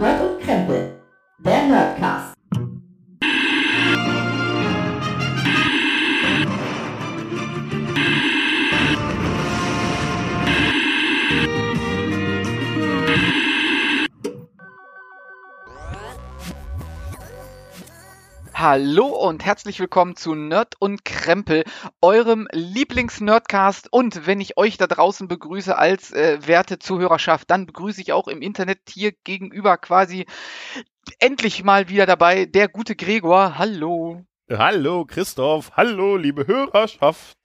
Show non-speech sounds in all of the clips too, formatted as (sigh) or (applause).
Nerd und Krempel, Hallo und herzlich willkommen zu Nerd und Krempel, eurem Lieblings-Nerdcast. Und wenn ich euch da draußen begrüße als äh, werte Zuhörerschaft, dann begrüße ich auch im Internet hier gegenüber quasi endlich mal wieder dabei der gute Gregor. Hallo. Hallo Christoph, hallo liebe Hörerschaft.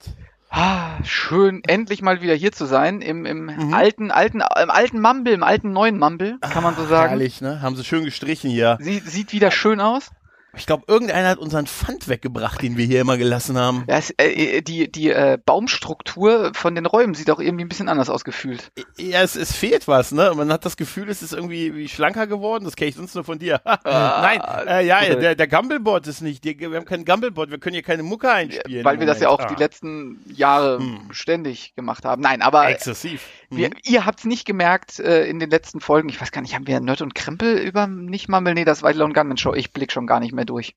Ah, schön, endlich mal wieder hier zu sein. Im, im alten, alten, im alten Mumble, im alten neuen Mumble, kann man so sagen. Herrlich, ne? Haben sie schön gestrichen hier. Sieht, sieht wieder schön aus. Ich glaube, irgendeiner hat unseren Pfand weggebracht, den wir hier immer gelassen haben. Ja, es, äh, die die äh, Baumstruktur von den Räumen sieht auch irgendwie ein bisschen anders ausgefühlt. Ja, es, es fehlt was, ne? Man hat das Gefühl, es ist irgendwie wie schlanker geworden. Das kenne ich sonst nur von dir. (laughs) Nein, äh, ja, cool. der, der Gumblebot ist nicht. Wir haben keinen Gumblebot. Wir können hier keine Mucke einspielen. Weil wir das ja auch Moment. die letzten Jahre Hm. ständig gemacht haben. Nein, aber Ah, exzessiv. wir, Mhm. ihr habt's nicht gemerkt äh, in den letzten Folgen. Ich weiß gar nicht, haben wir Nerd und Krempel über nicht Mumble? Nee, das war die Lone Gunman Show. Ich blick schon gar nicht mehr durch.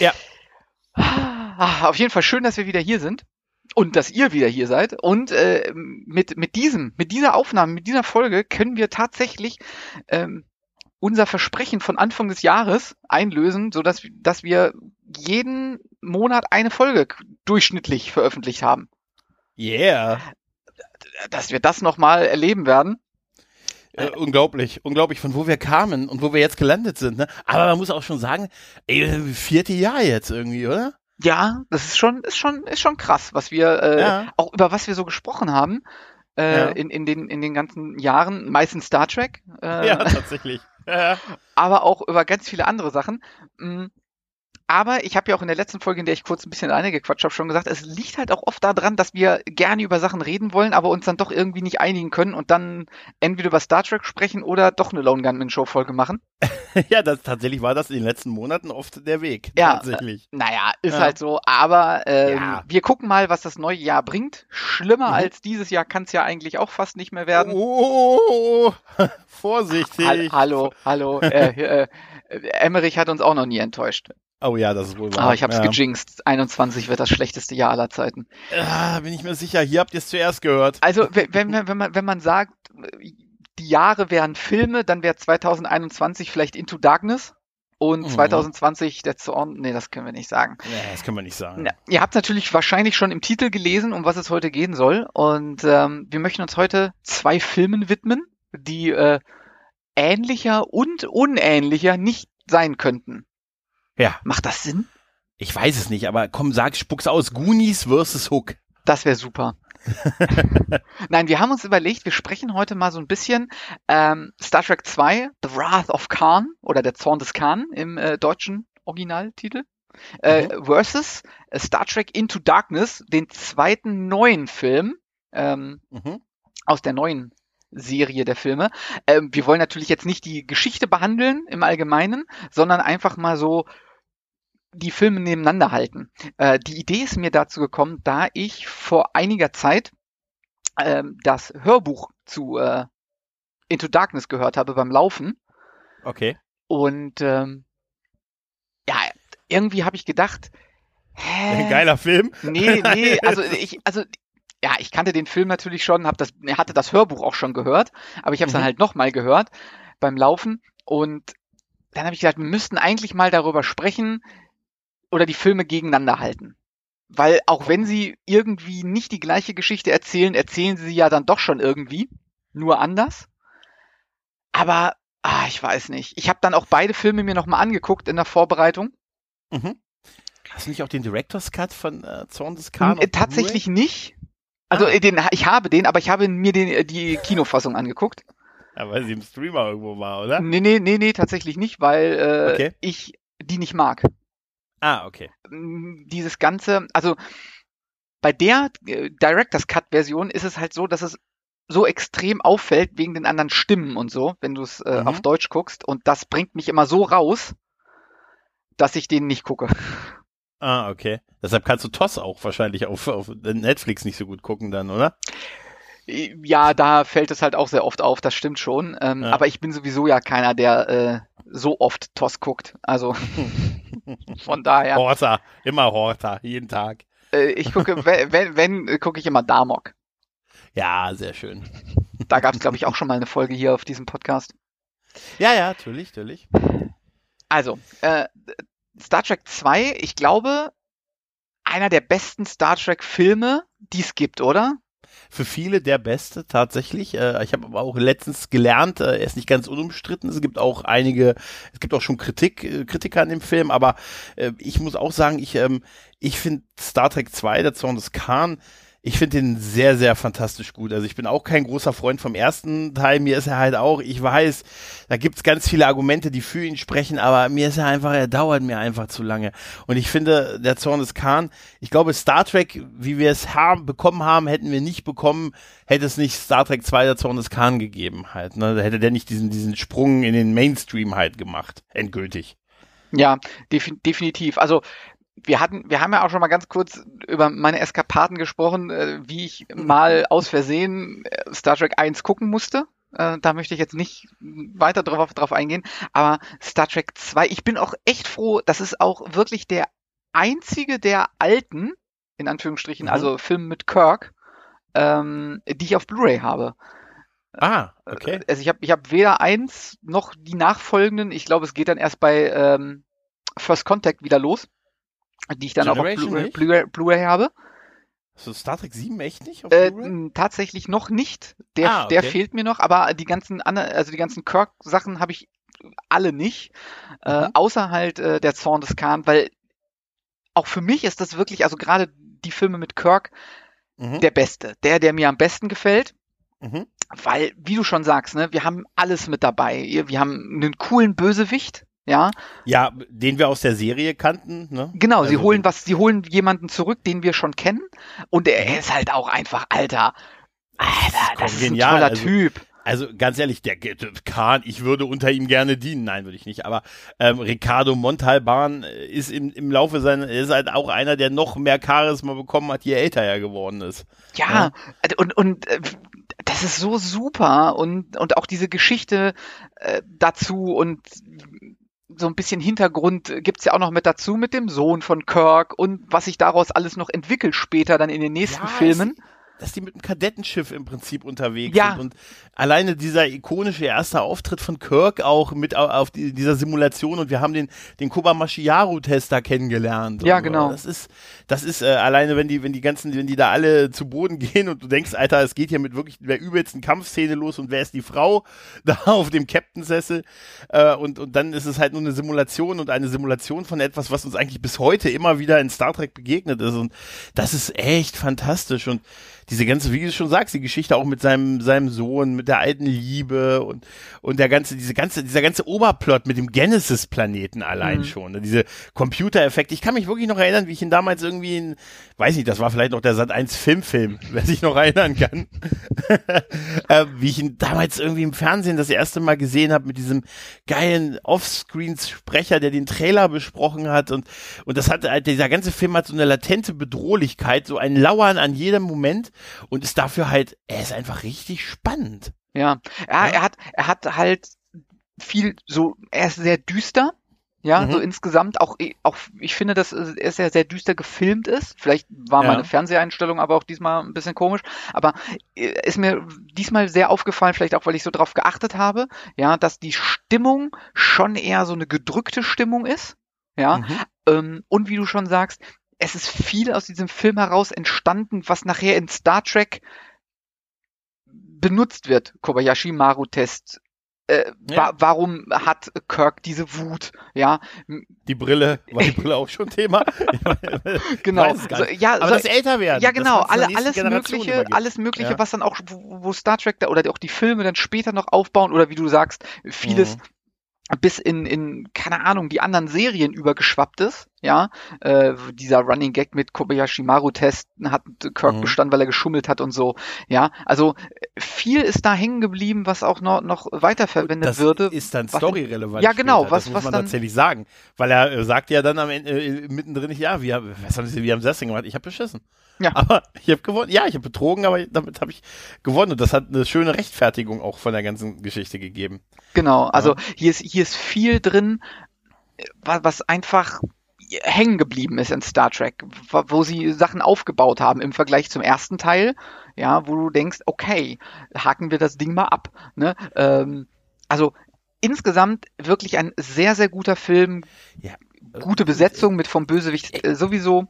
Ja. Ah, auf jeden Fall schön, dass wir wieder hier sind. Und dass ihr wieder hier seid. Und äh, mit, mit diesem, mit dieser Aufnahme, mit dieser Folge können wir tatsächlich ähm, unser Versprechen von Anfang des Jahres einlösen, so dass, dass wir jeden Monat eine Folge durchschnittlich veröffentlicht haben. Yeah. Dass wir das nochmal erleben werden. Äh, unglaublich, unglaublich, von wo wir kamen und wo wir jetzt gelandet sind. Ne? Aber man muss auch schon sagen, ey, vierte Jahr jetzt irgendwie, oder? Ja, das ist schon, ist schon, ist schon krass, was wir, äh, Ja. auch über was wir so gesprochen haben. Äh, Ja. in, in, den, in den ganzen Jahren, meistens Star Trek, äh, Ja, tatsächlich. (laughs) Aber auch über ganz viele andere Sachen. Aber ich habe ja auch in der letzten Folge, in der ich kurz ein bisschen alleine gequatscht habe, schon gesagt, es liegt halt auch oft daran, dass wir gerne über Sachen reden wollen, aber uns dann doch irgendwie nicht einigen können und dann entweder über Star Trek sprechen oder doch eine Lone Gunman Show Folge machen. (laughs) ja, das, tatsächlich war das in den letzten Monaten oft der Weg. Ja, tatsächlich. Naja, ist Ja. halt so, aber ähm, Ja. wir gucken mal, was das neue Jahr bringt. Schlimmer Mhm. als dieses Jahr kann es ja eigentlich auch fast nicht mehr werden. Oh, (laughs) vorsichtig. Hall- hallo, hallo. äh, (laughs) äh, Emmerich hat uns auch noch nie enttäuscht. Oh ja, das ist wohl wahr. Aber ich hab's ja. gejinxt. 21 wird das schlechteste Jahr aller Zeiten. Ah, bin ich mir sicher. Hier habt ihr es zuerst gehört. Also, wenn, wenn, man- wenn, man, wenn man sagt, die Jahre wären Filme, dann wäre 2021 vielleicht Into Darkness und Mhm. 2020 der Zorn. Nee, das können wir nicht sagen. Ja, das können wir nicht sagen. Ihr habt natürlich wahrscheinlich schon im Titel gelesen, um was es heute gehen soll. Und ähm, wir möchten uns heute zwei Filmen widmen, die äh, ähnlicher und unähnlicher nicht sein könnten. Ja. Macht das Sinn? Ich weiß es nicht, aber komm, sag, spuck's aus. Goonies versus Hook. Das wäre super. (laughs) Nein, wir haben uns überlegt, wir sprechen heute mal so ein bisschen ähm, Star Trek 2, The Wrath of Khan oder der Zorn des Khan im äh, deutschen Originaltitel. Äh, versus äh, Star Trek Into Darkness, den zweiten neuen Film ähm, Mhm. aus der neuen Serie der Filme. Ähm, wir wollen natürlich jetzt nicht die Geschichte behandeln im Allgemeinen, sondern einfach mal so die Filme nebeneinander halten. Äh, die Idee ist mir dazu gekommen, da ich vor einiger Zeit ähm, das Hörbuch zu äh, Into Darkness gehört habe beim Laufen Okay. und ähm, ja, irgendwie habe ich gedacht, hä? Geiler Film. Nee, nee, (laughs) also ich, also ja, ich kannte den Film natürlich schon, hab das, hatte das Hörbuch auch schon gehört, aber ich habe es dann Mhm. halt nochmal gehört beim Laufen und dann habe ich gedacht, wir müssten eigentlich mal darüber sprechen oder die Filme gegeneinander halten. Weil auch wenn sie irgendwie nicht die gleiche Geschichte erzählen, erzählen sie ja dann doch schon irgendwie, nur anders. Aber ah, ich weiß nicht. Ich habe dann auch beide Filme mir nochmal angeguckt in der Vorbereitung. Mhm. Hast du nicht auch den Director's Cut von äh, Zorn des Khan? Äh, auf tatsächlich nicht. Also Ah. äh, den, ich habe den, aber ich habe mir den, äh, die Kinofassung angeguckt. Ja, weil sie im Streamer irgendwo war, oder? Nee, nee, nee, nee, tatsächlich nicht, weil äh, Okay. ich die nicht mag. Ah, okay. Mm, Dieses ganze, also bei der äh, Director's Cut Version ist es halt so, dass es so extrem auffällt wegen den anderen Stimmen und so, wenn du es äh, Mhm. auf Deutsch guckst. Und das bringt mich immer so raus, dass ich den nicht gucke. Ah, okay. Deshalb kannst du TOS auch wahrscheinlich auf, auf Netflix nicht so gut gucken dann, oder? Ja, da fällt es halt auch sehr oft auf, das stimmt schon. Ähm, Ja. Aber ich bin sowieso ja keiner, der äh, so oft TOS guckt. Also (laughs) von daher, Horta, immer Horta, jeden Tag. äh, ich gucke, wenn, wenn, gucke ich immer Damok. Ja, sehr schön. Da gab es, glaube ich, auch schon mal eine Folge hier auf diesem Podcast. Ja, ja, natürlich, natürlich. Also, äh, Star Trek 2, ich glaube, einer der besten Star Trek-Filme, die es gibt, oder? Für viele der beste tatsächlich. Äh, ich habe aber auch letztens gelernt, äh, er ist nicht ganz unumstritten. Es gibt auch einige, es gibt auch schon Kritik, äh, Kritiker an dem Film, aber äh, ich muss auch sagen, ich, ähm, ich finde Star Trek 2, der Zorn des Khan, ich finde den sehr, sehr fantastisch gut. Also ich bin auch kein großer Freund vom ersten Teil. Mir ist er halt auch, ich weiß, da gibt's ganz viele Argumente, die für ihn sprechen, aber mir ist er einfach, er dauert mir einfach zu lange. Und ich finde, der Zorn des Khan, ich glaube, Star Trek, wie wir es haben, bekommen haben, hätten wir nicht bekommen, hätte es nicht Star Trek 2 der Zorn des Khan gegeben halt. Ne? Da hätte der nicht diesen, diesen Sprung in den Mainstream halt gemacht, endgültig. Ja, defi definitiv. Also wir hatten, wir haben ja auch schon mal ganz kurz über meine Eskapaden gesprochen, äh, wie ich mal aus Versehen äh, Star Trek 1 gucken musste. Äh, da möchte ich jetzt nicht weiter drauf, drauf eingehen. Aber Star Trek 2, ich bin auch echt froh, das ist auch wirklich der einzige der alten, in Anführungsstrichen, Mhm. also Film mit Kirk, ähm, die ich auf Blu-ray habe. Ah, okay. Also ich habe ich hab weder eins noch die nachfolgenden. Ich glaube, es geht dann erst bei ähm, First Contact wieder los, die ich dann auch auf Generation Blu-? Blu-ray Blu habe. So Star Trek 7 echt nicht Äh, Blu-ray? tatsächlich noch nicht. Der, Ah, okay. der fehlt mir noch, aber die ganzen also die ganzen Kirk-Sachen habe ich alle nicht. Äh, Mhm. außer halt äh, der Zorn des Khan, weil auch für mich ist das wirklich, also gerade die Filme mit Kirk, Mhm. der beste. Der, der mir am besten gefällt. Mhm. Weil, wie du schon sagst, ne, wir haben alles mit dabei. Wir haben einen coolen Bösewicht, ja. Ja, den wir aus der Serie kannten, ne? Genau, sie Also holen den- was, sie holen jemanden zurück, den wir schon kennen. Und er Mhm. ist halt auch einfach, Alter. Alter, das ist ein Genial, toller also- Typ. Also ganz ehrlich, der Kahn, ich würde unter ihm gerne dienen. Nein, würde ich nicht. Aber ähm, Ricardo Montalban ist im, im Laufe seiner, er ist halt auch einer, der noch mehr Charisma bekommen hat, je älter er geworden ist. Ja, und, und äh, das ist so super. Und, und auch diese Geschichte äh, dazu und so ein bisschen Hintergrund gibt's ja auch noch mit dazu mit dem Sohn von Kirk und was sich daraus alles noch entwickelt später dann in den nächsten Ja, Filmen. Dass die mit dem Kadettenschiff im Prinzip unterwegs Ja. sind. Und alleine dieser ikonische erste Auftritt von Kirk auch mit au- auf die, dieser Simulation und wir haben den, den Kobamashiyaru-Tester kennengelernt. Ja, so. genau. Das ist, das ist äh, alleine, wenn die, wenn die ganzen, wenn die da alle zu Boden (laughs) gehen und du denkst, Alter, es geht hier mit wirklich der übelsten Kampfszene los und wer ist die Frau (laughs) da auf dem Captain-Sessel? Äh, und, und dann ist es halt nur eine Simulation und eine Simulation von etwas, was uns eigentlich bis heute immer wieder in Star Trek begegnet ist. Und das ist echt fantastisch. Und diese ganze, wie du schon sagst, die Geschichte auch mit seinem, seinem Sohn, mit der alten Liebe und, und der ganze, diese ganze, dieser ganze Oberplot mit dem Genesis-Planeten allein Mhm. schon, ne? diese Computereffekte. Ich kann mich wirklich noch erinnern, wie ich ihn damals irgendwie in, weiß nicht, das war vielleicht noch der Sat 1 Filmfilm, (laughs) wer sich noch erinnern kann. (laughs) äh, wie ich ihn damals irgendwie im Fernsehen das erste Mal gesehen habe mit diesem geilen Offscreen-Sprecher, der den Trailer besprochen hat und, und das hat halt, dieser ganze Film hat so eine latente Bedrohlichkeit, so ein Lauern an jedem Moment und ist dafür halt, er ist einfach richtig spannend. Ja, ja, Ja. er hat, er hat halt viel so, er ist sehr düster. Ja, Mhm. so insgesamt auch, auch, ich finde, dass er sehr, sehr düster gefilmt ist. Vielleicht war Ja. meine Fernseheinstellung aber auch diesmal ein bisschen komisch. Aber äh, ist mir diesmal sehr aufgefallen, vielleicht auch, weil ich so drauf geachtet habe, ja, dass die Stimmung schon eher so eine gedrückte Stimmung ist. Ja, Mhm. ähm, und wie du schon sagst, es ist viel aus diesem Film heraus entstanden, was nachher in Star Trek benutzt wird. Kobayashi Maru Test. Äh, Ja. wa warum hat Kirk diese Wut? Ja, Die Brille, war die Brille auch schon Thema? (laughs) Genau. So, ja, Aber so, das Älterwerden. ja, genau. Alle, alles Mögliche, alles Mögliche, Ja. was dann auch, wo, wo Star Trek da oder auch die Filme dann später noch aufbauen oder wie du sagst, vieles Mhm. bis in, in, keine Ahnung, die anderen Serien übergeschwappt ist, ja, äh, dieser Running Gag mit Kobayashi Maru Test hat Kirk Mhm. bestanden, weil er geschummelt hat und so, ja, also viel ist da hängen geblieben, was auch noch, noch weiterverwendet das würde. ist dann storyrelevant. Ja, genau, später. was- das muss was man dann- tatsächlich sagen. Weil er äh, sagt ja dann am Ende äh, mittendrin, ja, wir, haben- was haben sie, wir haben das denn gemacht? Ich habe beschissen. Ja. Aber (laughs) ich habe gewonnen. Ja, ich habe betrogen, aber damit habe ich gewonnen. Und das hat eine schöne Rechtfertigung auch von der ganzen Geschichte gegeben. Genau, also hier ist hier ist viel drin, wa- was einfach hängen geblieben ist in Star Trek, wo sie Sachen aufgebaut haben im Vergleich zum ersten Teil, ja, wo du denkst, okay, haken wir das Ding mal ab. Ne? Ähm, also insgesamt wirklich ein sehr, sehr guter Film, Ja. gute Besetzung mit vom Bösewicht äh, sowieso.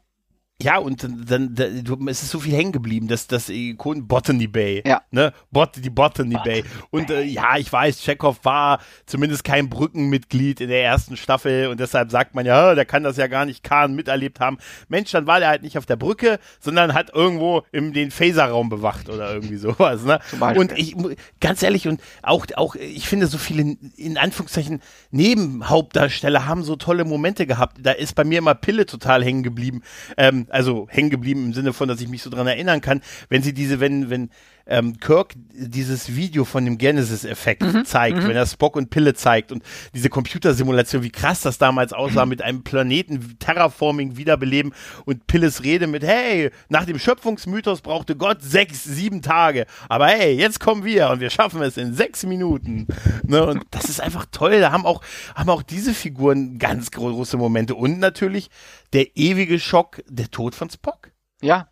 Ja, und dann, dann, dann es ist so viel hängen geblieben, dass das Ikon Botany Bay. Ja. Ne? Bot, die Botany Bay. Und äh, ja, ich weiß, Chekhov war zumindest kein Brückenmitglied in der ersten Staffel und deshalb sagt man ja, der kann das ja gar nicht Khan miterlebt haben. Mensch, dann war der halt nicht auf der Brücke, sondern hat irgendwo im den Phaserraum bewacht oder irgendwie sowas. Ne? Zum Beispiel. Und ich mu- ganz ehrlich und auch auch ich finde so viele in Anführungszeichen Nebenhauptdarsteller haben so tolle Momente gehabt. Da ist bei mir immer Pille total hängen geblieben. Ähm, also hängen geblieben im Sinne von, dass ich mich so dran erinnern kann, wenn sie diese wenn wenn ähm, Kirk dieses Video von dem Genesis-Effekt Mhm, zeigt, wenn er Spock und Pille zeigt und diese Computersimulation, wie krass das damals aussah mit einem Planeten Terraforming wiederbeleben und Pilles Rede mit, hey, nach dem Schöpfungsmythos brauchte Gott sechs, sieben Tage, aber hey, jetzt kommen wir und wir schaffen es in sechs Minuten. Ne? Und das ist einfach toll, da haben auch, haben auch diese Figuren ganz große Momente und natürlich der ewige Schock, der Tod von Spock. Ja,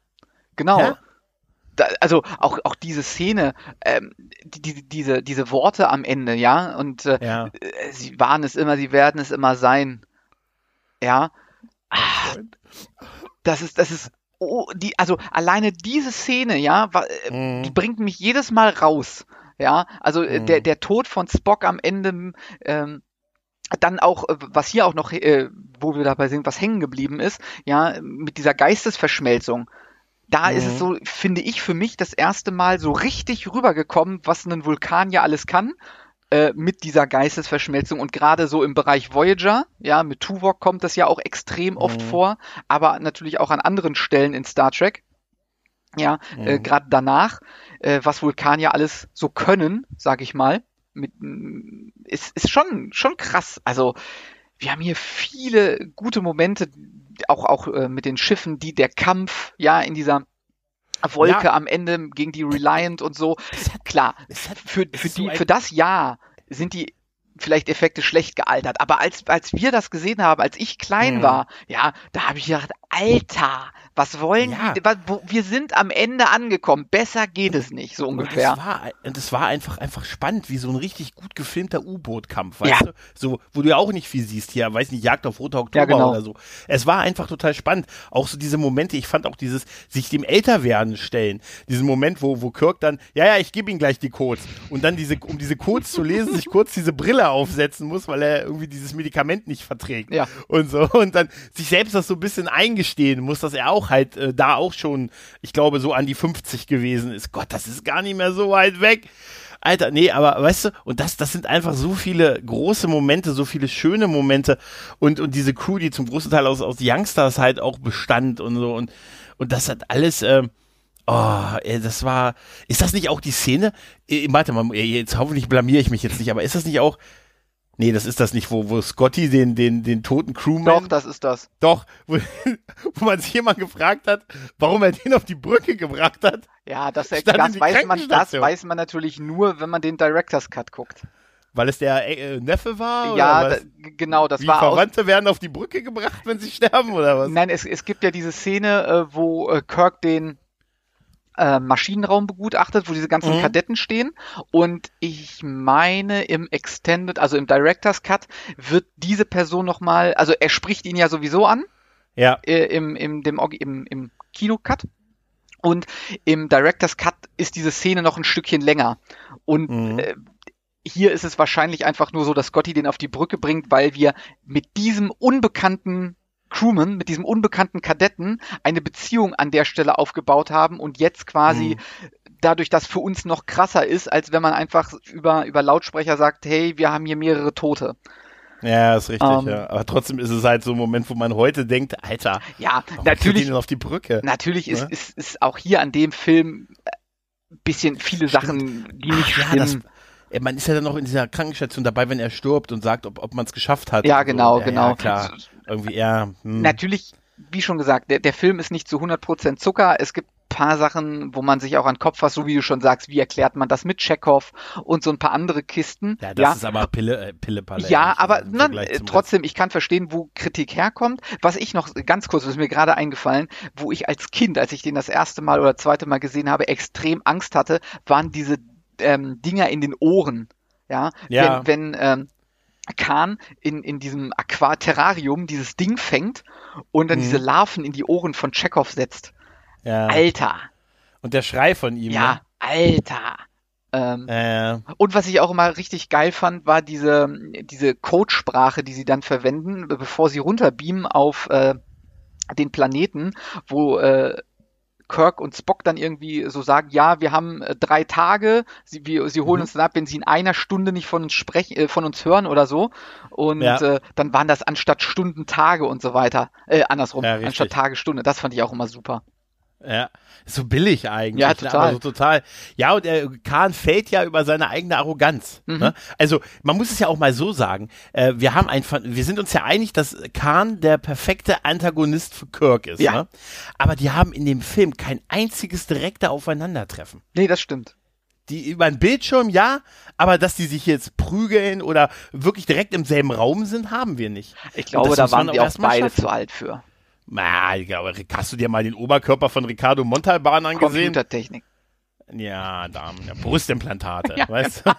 genau. Ja. Da, also auch, auch diese Szene, ähm, die, die, diese, diese Worte am Ende, ja, und äh, Ja. äh, sie waren es immer, sie werden es immer sein. Ja. Ah, Das ist, das ist, oh, die, also alleine diese Szene, ja, wa- äh, Mhm. die bringt mich jedes Mal raus. Ja, also äh, Mhm. der, der Tod von Spock am Ende, ähm, dann auch, was hier auch noch, äh, wo wir dabei sind, was hängen geblieben ist, ja, mit dieser Geistesverschmelzung. Da ist es Mhm. so, finde ich, für mich das erste Mal so richtig rübergekommen, was ein Vulkan ja alles kann, äh, mit dieser Geistesverschmelzung und gerade so im Bereich Voyager, ja, mit Tuvok kommt das ja auch extrem oft Mhm. vor, aber natürlich auch an anderen Stellen in Star Trek. Ja, äh, Mhm. gerade danach, äh, was Vulkanier alles so können, sag ich mal, mit, ist, ist schon, schon krass. Also, wir haben hier viele gute Momente, auch, auch äh, mit den Schiffen, die der Kampf, ja, in dieser Wolke Ja. am Ende gegen die Reliant und so. Hat- Klar, für, für, so die, für das Jahr sind die vielleicht Effekte schlecht gealtert. Aber als, als wir das gesehen haben, als ich klein Mhm. war, ja, da habe ich gedacht, Alter, was wollen Ja. wo, wir sind am Ende angekommen. Besser geht es nicht, so Und ungefähr. es war, und es war einfach, einfach spannend, wie so ein richtig gut gefilmter U-Boot-Kampf, weißt Ja. du? So, wo du ja auch nicht viel siehst hier, weiß nicht, Jagd auf Roter Oktober Ja, genau. oder so. Es war einfach total spannend. Auch so diese Momente, ich fand auch dieses, sich dem Älterwerden stellen. Diesen Moment, wo, wo Kirk dann, ja, ja, ich gebe ihm gleich die Codes. Und dann diese, um diese Codes zu lesen, sich kurz diese Brille aufsetzen muss, weil er irgendwie dieses Medikament nicht verträgt. Ja. Und so. Und dann sich selbst das so ein bisschen eingestehen muss, dass er auch halt äh, da auch schon, ich glaube, so an die 50 gewesen ist. Gott, das ist gar nicht mehr so weit weg. Alter, nee, aber weißt du, und das, das sind einfach so viele große Momente, so viele schöne Momente und, und diese Crew, die zum großen Teil aus, aus Youngsters halt auch bestand und so und, und das hat alles, ähm, oh, das war, ist das nicht auch die Szene? Äh, warte mal, jetzt hoffentlich blamier ich mich jetzt nicht, aber ist das nicht auch, nee, das ist das nicht, wo, wo Scotty den, den, den toten Crewman Doch, das ist das. doch, wo, (laughs) wo man sich jemand gefragt hat, warum er den auf die Brücke gebracht hat. Ja, das, das weiß man, das weiß man natürlich nur, wenn man den Director's Cut guckt. Weil es der äh, Neffe war? ja, da, genau, das Wie war Verwandte werden auf die Brücke gebracht, wenn sie sterben, oder was? Nein, es, es gibt ja diese Szene, äh, wo äh, Kirk den äh, Maschinenraum begutachtet, wo diese ganzen Mhm. Kadetten stehen. Und ich meine, im Extended, also im Director's Cut, wird diese Person nochmal, also er spricht ihn ja sowieso an, Ja. äh, im, im, dem, im, im Kinocut. Und im Director's Cut ist diese Szene noch ein Stückchen länger. Und Mhm. äh, hier ist es wahrscheinlich einfach nur so, dass Scotty den auf die Brücke bringt, weil wir mit diesem unbekannten Crewman, mit diesem unbekannten Kadetten eine Beziehung an der Stelle aufgebaut haben und jetzt quasi Mhm. dadurch das für uns noch krasser ist, als wenn man einfach über, über Lautsprecher sagt, hey, wir haben hier mehrere Tote. Ja, ist richtig, Ähm. ja. Aber trotzdem ist es halt so ein Moment, wo man heute denkt, Alter, Ja, natürlich, auf die Brücke? natürlich ist, Ne? ist, ist auch hier an dem Film äh, bisschen viele Sachen, die nicht Ach, ja, das, stimmen. äh, man ist ja dann noch in dieser Krankenstation dabei, wenn er stirbt und sagt, ob, ob man es geschafft hat. Ja, und so. genau, ja, genau. Ja, klar. Irgendwie, ja. Hm. Natürlich, wie schon gesagt, der, der Film ist nicht zu 100% Zucker. Es gibt paar Sachen, wo man sich auch an den Kopf fasst, so wie du schon sagst, wie erklärt man das mit Chekhov und so ein paar andere Kisten. Ja, das ist aber Pille, äh, Pille-Palle. Ja, aber na, äh, trotzdem, ich kann verstehen, wo Kritik herkommt. Was ich noch ganz kurz, was ist mir gerade eingefallen, wo ich als Kind, als ich den das erste Mal oder zweite Mal gesehen habe, extrem Angst hatte, waren diese ähm, Dinger in den Ohren. Ja, Ja. wenn, wenn ähm, Kahn in, in diesem Aquaterrarium dieses Ding fängt und dann Mhm. diese Larven in die Ohren von Chekhov setzt. Ja. Alter, Und der Schrei von ihm. ja, Alter. Ähm, Ne? Äh, und was ich auch immer richtig geil fand, war diese, diese Codesprache, die sie dann verwenden, bevor sie runterbeamen auf äh, den Planeten, wo äh, Kirk und Spock dann irgendwie so sagen, ja, wir haben äh, drei Tage, sie, wir, sie holen Mhm. uns dann ab, wenn sie in einer Stunde nicht von uns sprechen, äh, von uns hören oder so. Und Ja. äh, dann waren das anstatt Stunden Tage und so weiter. Äh, andersrum, Ja, anstatt Tage Stunde. Das fand ich auch immer super. Ja, so billig eigentlich. Ja, ne? total. So total. Ja, und der Kahn fällt ja über seine eigene Arroganz. Mhm. Ne? Also man muss es ja auch mal so sagen. Äh, wir haben einfach, wir sind uns ja einig, dass Kahn der perfekte Antagonist für Kirk ist. Ja. Ne? Aber die haben in dem Film kein einziges direkte Aufeinandertreffen. Nee, das stimmt. Die über den Bildschirm, ja, aber dass die sich jetzt prügeln oder wirklich direkt im selben Raum sind, haben wir nicht. Ich glaube, da waren die auch beide schaffen. zu alt für. Na, ich glaube, hast du dir mal den Oberkörper von Ricardo Montalban angesehen? Computertechnik. Ja, Damen, ja, Brustimplantate, (laughs) Ja, weißt du?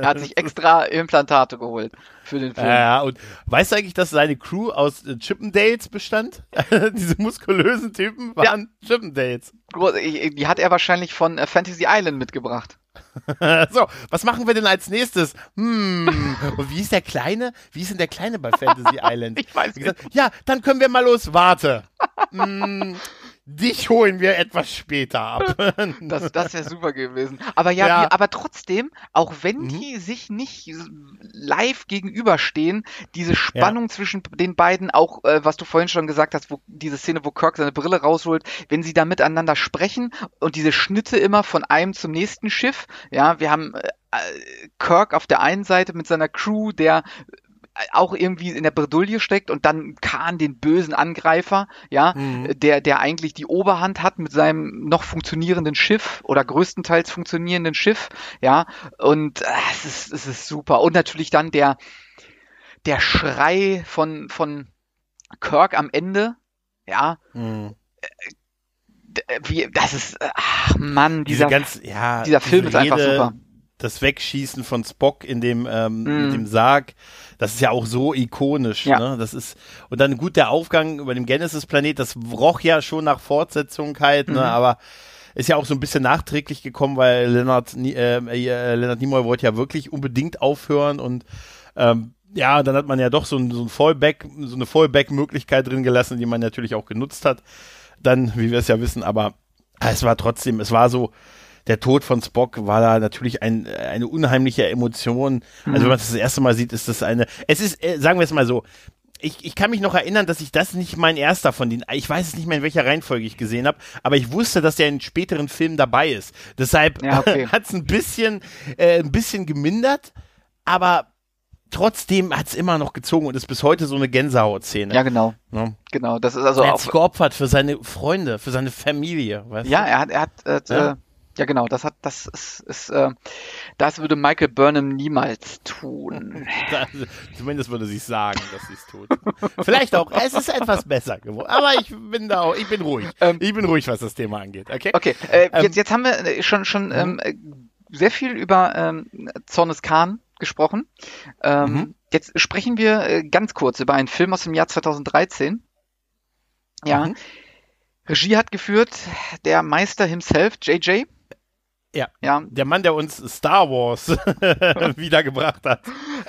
Er hat sich extra Implantate geholt für den Film. Ja, und weißt du eigentlich, dass seine Crew aus äh, Chippendales bestand? (laughs) Diese muskulösen Typen waren Chippendales. Groß- ich- Die hat er wahrscheinlich von äh, Fantasy Island mitgebracht. (laughs) so, was machen wir denn als nächstes? Hm, und wie ist der Kleine? Wie ist denn der Kleine bei Fantasy Island? (laughs) Ich weiß gesagt, ja, dann können wir mal los. Warte. Hm, dich holen wir etwas später ab. (laughs) Das, das wäre super gewesen. Aber ja, Ja. Wie, aber trotzdem, auch wenn Mhm. die sich nicht live gegenüberstehen, diese Spannung zwischen den beiden, auch äh, was du vorhin schon gesagt hast, wo diese Szene, wo Kirk seine Brille rausholt, wenn sie da miteinander sprechen und diese Schnitte immer von einem zum nächsten Schiff. Ja, wir haben äh, äh, Kirk auf der einen Seite mit seiner Crew, der auch irgendwie in der Bredouille steckt und dann Khan, den bösen Angreifer, ja, Mhm. der, der eigentlich die Oberhand hat mit seinem noch funktionierenden Schiff oder größtenteils funktionierenden Schiff, ja, und äh, es ist, es ist super. Und natürlich dann der, der Schrei von, von Kirk am Ende, ja, Hm. d- wie, das ist, äh, ach Mann, Diese dieser, ganz, ja, dieser Film ist einfach super. Das Wegschießen von Spock in dem, ähm, Mm. mit dem Sarg, das ist ja auch so ikonisch, Ja. ne? Das ist, und dann gut der Aufgang über dem Genesis-Planet, das roch ja schon nach Fortsetzung halt, Mhm. ne? Aber ist ja auch so ein bisschen nachträglich gekommen, weil Leonard, äh, äh, Leonard Nimoy wollte ja wirklich unbedingt aufhören und ähm, ja, dann hat man ja doch so ein, so ein Fallback, so eine Fallback-Möglichkeit drin gelassen, die man natürlich auch genutzt hat. Dann, wie wir es ja wissen, aber es war trotzdem, es war so, der Tod von Spock war da natürlich ein, eine unheimliche Emotion. Also wenn man das das erste Mal sieht, ist das eine, es ist, äh, sagen wir es mal so, ich, ich kann mich noch erinnern, dass ich das nicht mein erster von den, ich weiß es nicht mehr, in welcher Reihenfolge ich gesehen habe, aber ich wusste, dass der in späteren Filmen dabei ist. Deshalb Ja, okay. (laughs) hat es ein bisschen, äh, ein bisschen gemindert, aber trotzdem hat es immer noch gezogen und ist bis heute so eine Gänsehautszene. ja genau, Ne? genau, das ist also er hat sich geopfert für seine Freunde, für seine Familie. Weißt Ja, du? er hat, er hat, äh, Ja. Ja. genau, das hat, das ist, ist äh, das würde Michael Burnham niemals tun. (laughs) Zumindest würde sie sagen, dass sie es tut. Vielleicht auch, es ist etwas besser geworden. Aber ich bin da auch, ich bin ruhig. Ähm. ich bin ruhig, was das Thema angeht. Okay? Okay, äh, Ähm, jetzt, jetzt haben wir äh, schon, schon ähm, äh, sehr viel über ähm, Zornes Khan gesprochen. Ähm, Mhm. Jetzt sprechen wir äh, ganz kurz über einen Film aus dem Jahr 2013. Ja, Mhm. Regie hat geführt der Meister himself, JJ. Ja. Ja, Der Mann, der uns Star Wars (laughs) wiedergebracht hat.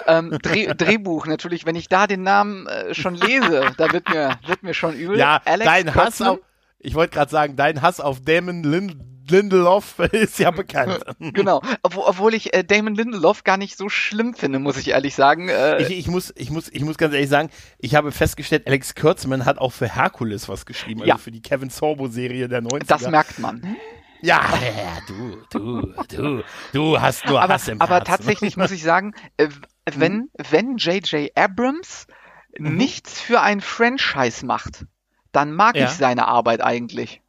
ähm, Dreh, Drehbuch natürlich, wenn ich da den Namen äh, schon lese, da wird mir, wird mir schon übel. Ja, Alex dein Hass Kurtzman. auf, ich wollte gerade sagen, dein Hass auf Damon Lind Lindelof (laughs) ist ja bekannt. Genau, obwohl, ich äh, Damon Lindelof gar nicht so schlimm finde, muss ich ehrlich sagen. Äh, Ich, ich, muss, ich, muss, ich muss ganz ehrlich sagen, ich habe festgestellt, Alex Kurtzman hat auch für Herkules was geschrieben, also Ja. für die Kevin Sorbo-Serie der 90er. das merkt man. Ja, ja, du, du, du, du hast nur aber, Hass im aber Herzen. tatsächlich muss ich sagen, äh, wenn, Mhm. wenn J.J. Abrams nichts für ein Franchise macht, dann mag Ja. ich seine Arbeit eigentlich.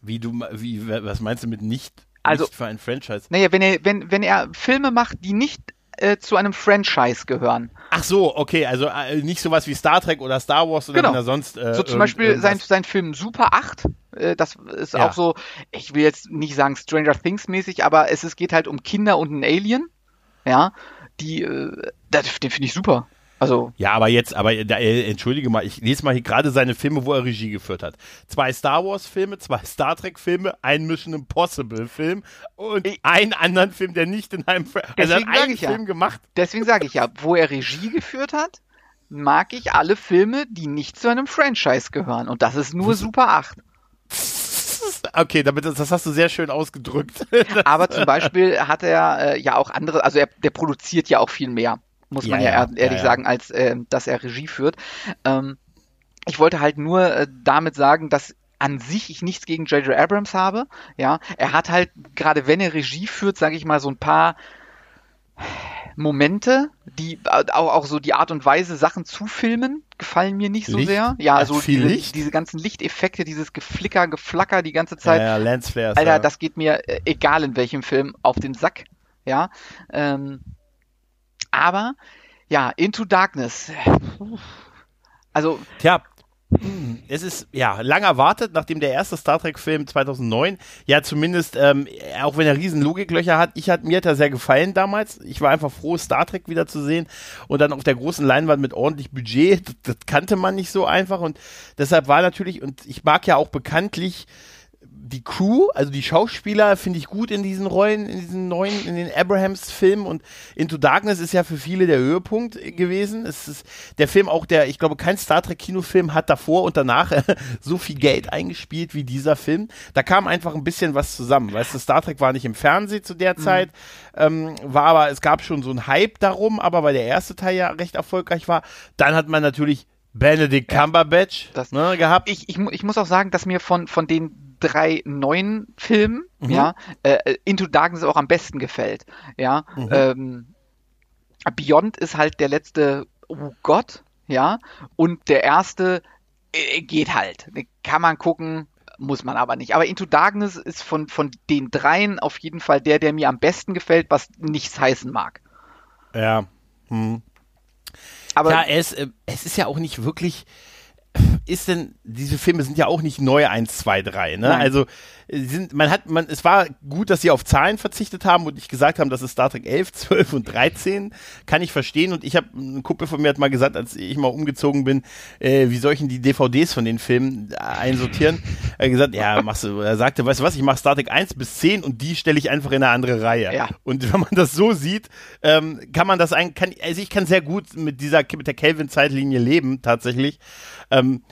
Wie du, wie, was meinst du mit nicht, Also- nicht für ein Franchise? Naja, wenn er, wenn, wenn er Filme macht, die nicht äh, zu einem Franchise gehören. Ach so, okay, also äh, nicht sowas wie Star Trek oder Star Wars oder Genau. sonst. Äh, So zum Beispiel sein, sein Film Super 8, äh, das ist Ja. auch so, ich will jetzt nicht sagen Stranger Things mäßig, aber es, es geht halt um Kinder und einen Alien, ja, die, äh, das, den finde ich super. Also, Ja, aber jetzt, aber da, äh, entschuldige mal, ich lese mal hier gerade seine Filme, wo er Regie geführt hat. Zwei Star Wars Filme, zwei Star Trek Filme, ein Mission Impossible Film und Ich- einen anderen Film, der nicht in einem, also Deswegen einen ich ja. Film gemacht. deswegen sage ich ja, wo er Regie geführt hat, mag ich alle Filme, die nicht zu einem Franchise gehören. Und das ist nur Super 8. Okay, damit das, das hast du sehr schön ausgedrückt. (laughs) Aber zum Beispiel hat er äh, ja auch andere, also er, der produziert ja auch viel mehr, muss man Ja, ja, ja, ehr- ehrlich ja, ja. sagen, als äh, dass er Regie führt. Ähm, ich wollte halt nur äh, damit sagen, dass an sich ich nichts gegen J.J. Abrams habe. Ja, er hat halt, gerade wenn er Regie führt, sage ich mal, so ein paar Momente, die äh, auch, auch so die Art und Weise, Sachen zu filmen, gefallen mir nicht so Licht? sehr. Ja, also diese, Licht? diese ganzen Lichteffekte, dieses Geflicker, Geflacker die ganze ja, Zeit. ja, Lance Flares. Alter, ja. das geht mir, äh, egal in welchem Film, auf den Sack. Ja. Ähm, aber, ja, Into Darkness. Also, Tja, es ist ja lang erwartet, nachdem der erste Star Trek-Film 2009 ja zumindest, ähm, auch wenn er riesen Logiklöcher hat, ich hat, mir hat er sehr gefallen damals. Ich war einfach froh, Star Trek wieder zu sehen und dann auf der großen Leinwand mit ordentlich Budget. Das, das kannte man nicht so einfach und deshalb war natürlich, und ich mag ja auch bekanntlich die Crew, also die Schauspieler, finde ich gut in diesen Rollen, in diesen neuen, in den Abrahams-Filmen und Into Darkness ist ja für viele der Höhepunkt gewesen. Es ist der Film auch, der, ich glaube, kein Star Trek-Kinofilm hat davor und danach (laughs) so viel Geld eingespielt wie dieser Film. Da kam einfach ein bisschen was zusammen. Weißt du, Star Trek war nicht im Fernsehen zu der Zeit, ähm, war aber, es gab schon so einen Hype darum, aber weil der erste Teil ja recht erfolgreich war, dann hat man natürlich Benedict Cumberbatch Das- ne, gehabt. ich, ich, ich muss auch sagen, dass mir von, von den drei neuen Filmen, Mhm. ja, äh, Into Darkness auch am besten gefällt. Ja. Mhm. Ähm, Beyond ist halt der letzte, oh Gott, ja. Und der erste äh, geht halt. Kann man gucken, muss man aber nicht. Aber Into Darkness ist von, von den dreien auf jeden Fall der, der mir am besten gefällt, was nichts heißen mag. Ja. Hm. Aber ja, es, äh, es ist ja auch nicht wirklich. Ist denn, diese Filme sind ja auch nicht neu 1, 2, 3, ne? Nein. Also, sind, man hat, man, es war gut, dass sie auf Zahlen verzichtet haben und nicht gesagt haben, das ist Star Trek 11, 12 und 13. Kann ich verstehen. Und ich habe, ein Kumpel von mir hat mal gesagt, als ich mal umgezogen bin, äh, wie soll ich denn die DVDs von den Filmen äh, einsortieren? Er hat gesagt, ja, machst du, er sagte, weißt du was, ich mache Star Trek 1 bis 10 und die stelle ich einfach in eine andere Reihe. Ja. Und wenn man das so sieht, ähm, kann man das eigentlich, kann, also ich kann sehr gut mit dieser, mit der Kelvin-Zeitlinie leben, tatsächlich. Ähm,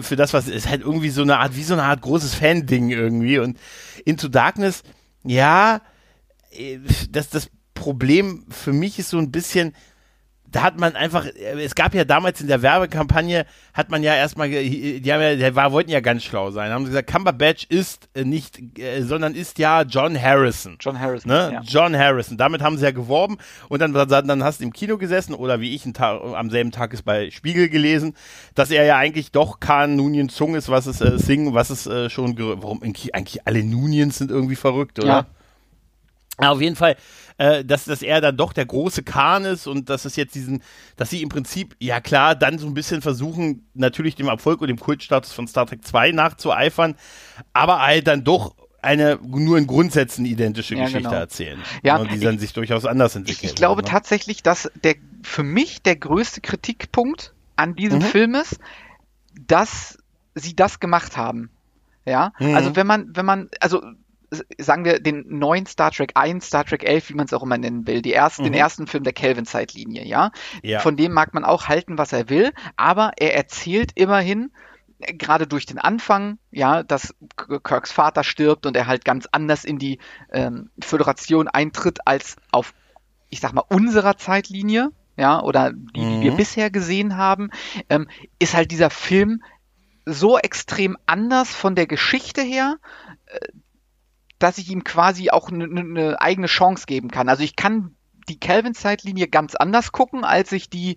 für das, was ist halt irgendwie so eine Art, wie so eine Art großes Fan-Ding irgendwie. Und Into Darkness, ja, äh, das, das Problem für mich ist so ein bisschen, da hat man einfach, äh, es gab ja damals in der Werbekampagne, hat man ja erstmal, die haben ja, die war, wollten ja ganz schlau sein, haben sie gesagt, Cumberbatch ist äh, nicht, äh, sondern ist ja John Harrison. John Harrison. Ne? Ja. John Harrison. Damit haben sie ja geworben und dann, dann hast du im Kino gesessen oder wie ich Tag, am selben Tag ist bei Spiegel gelesen, dass er ja eigentlich doch Khan Noonien Zung ist, was es äh, singen, was es äh, schon, warum eigentlich, alle Nooniens sind irgendwie verrückt, oder? Ja. Ja, auf jeden Fall, äh, dass, dass er dann doch der große Kahn ist und dass es jetzt diesen, dass sie im Prinzip, ja klar, dann so ein bisschen versuchen, natürlich dem Erfolg und dem Kultstatus von Star Trek 2 nachzueifern, aber halt dann doch eine nur in Grundsätzen identische Ja, Geschichte genau. erzählen. Ja, ne, die dann sich durchaus anders entwickeln. Ich, ich glaube ne? tatsächlich, dass der für mich der größte Kritikpunkt an diesem Mhm. Film ist, dass sie das gemacht haben. Ja, Mhm. also wenn man, wenn man, also sagen wir den neuen Star Trek 1, Star Trek 11, wie man es auch immer nennen will, die ersten, den Mhm. ersten Film der Kelvin-Zeitlinie, ja? Ja. Von dem mag man auch halten, was er will, aber er erzählt immerhin, äh, gerade durch den Anfang, ja, dass Kirks Vater stirbt und er halt ganz anders in die ähm, Föderation eintritt als auf, ich sag mal, unserer Zeitlinie, ja, oder die, die wir Mhm. bisher gesehen haben, ähm, ist halt dieser Film so extrem anders von der Geschichte her, äh, dass ich ihm quasi auch eine ne eigene Chance geben kann. Also ich kann die Kelvin-Zeitlinie ganz anders gucken, als ich die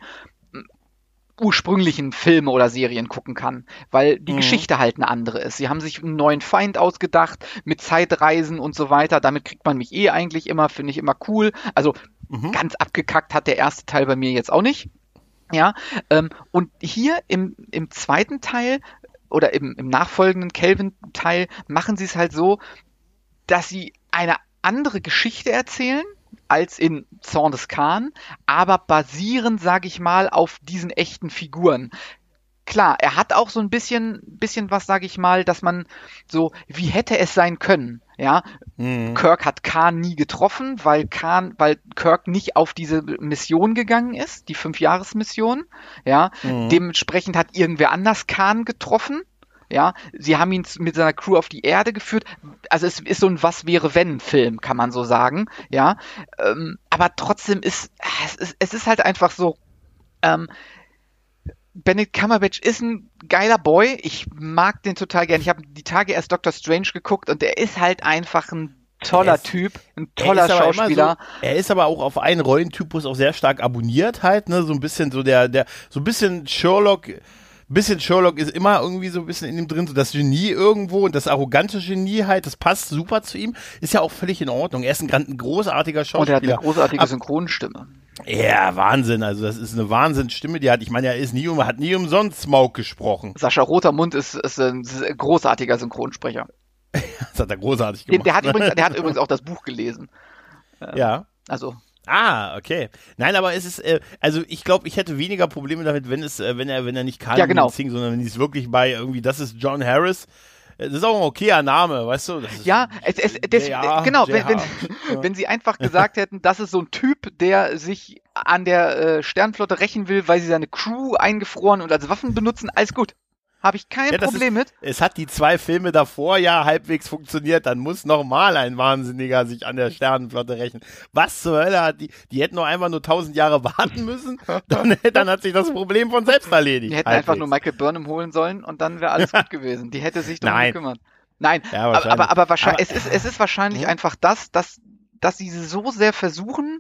ursprünglichen Filme oder Serien gucken kann, weil die mhm. Geschichte halt eine andere ist. Sie haben sich einen neuen Feind ausgedacht mit Zeitreisen und so weiter. Damit kriegt man mich eh eigentlich immer, finde ich immer cool. Also mhm. ganz abgekackt hat der erste Teil bei mir jetzt auch nicht. Ja, ähm, und hier im, im zweiten Teil oder im, im nachfolgenden Kelvin-Teil machen sie es halt so, dass sie eine andere Geschichte erzählen, als in Zorn des Khan, aber basieren, sage ich mal, auf diesen echten Figuren. Klar, er hat auch so ein bisschen, bisschen was, sage ich mal, dass man so, wie hätte es sein können? Ja, mhm. Kirk hat Khan nie getroffen, weil Khan, weil Kirk nicht auf diese Mission gegangen ist, die Fünfjahresmission. Ja, mhm. dementsprechend hat irgendwer anders Khan getroffen. Ja, sie haben ihn mit seiner Crew auf die Erde geführt. Also es ist so ein Was wäre wenn Film, kann man so sagen. Ja, ähm, aber trotzdem ist es, ist es ist halt einfach so. Ähm, Benedict Cumberbatch ist ein geiler Boy. Ich mag den total gern. Ich habe die Tage erst Doctor Strange geguckt und der ist halt einfach ein toller ist, Typ, ein toller Schauspieler. So, er ist aber auch auf einen Rollentypus auch sehr stark abonniert halt, ne, so ein bisschen so der der so ein bisschen Sherlock bisschen Sherlock ist immer irgendwie so ein bisschen in ihm drin, so das Genie irgendwo und das arrogante Genie halt, das passt super zu ihm, ist ja auch völlig in Ordnung. Er ist ein, ein großartiger Schauspieler. Und er hat eine großartige Ab Synchronstimme. Ja, Wahnsinn. Also das ist eine Wahnsinnsstimme, die hat. Ich meine, er ist nie, hat nie umsonst Smaug gesprochen. Sascha Rotermund ist, ist ein großartiger Synchronsprecher. (laughs) das hat er großartig gemacht. Der, der, hat übrigens, der hat (laughs) übrigens auch das Buch gelesen. Ja. Also Ah, okay. Nein, aber es ist, äh, also ich glaube, ich hätte weniger Probleme damit, wenn es, äh, wenn er, wenn er nicht Carl ja, genau. singt, sondern wenn die es wirklich bei irgendwie, das ist John Harris. Das ist auch ein okayer Name, weißt du? ja, es, es, das, JR, genau, wenn, wenn, ja. wenn sie einfach gesagt hätten, das ist so ein Typ, der sich an der äh, Sternflotte rächen will, weil sie seine Crew eingefroren und als Waffen benutzen, alles gut. Habe ich kein ja, Problem ist, mit. Es hat die zwei Filme davor ja halbwegs funktioniert, dann muss nochmal ein Wahnsinniger sich an der Sternenflotte rächen. Was zur Hölle hat die, die hätten nur einfach nur tausend Jahre (laughs) warten müssen, dann, (laughs) dann hat sich das Problem von selbst erledigt. Die hätten halbwegs. einfach nur Michael Burnham holen sollen und dann wäre alles (laughs) gut gewesen. Die hätte sich darum gekümmert. Nein, ja, aber, aber, aber wahrscheinlich, aber, es ist, es ist wahrscheinlich ja. einfach das, dass, dass sie so sehr versuchen,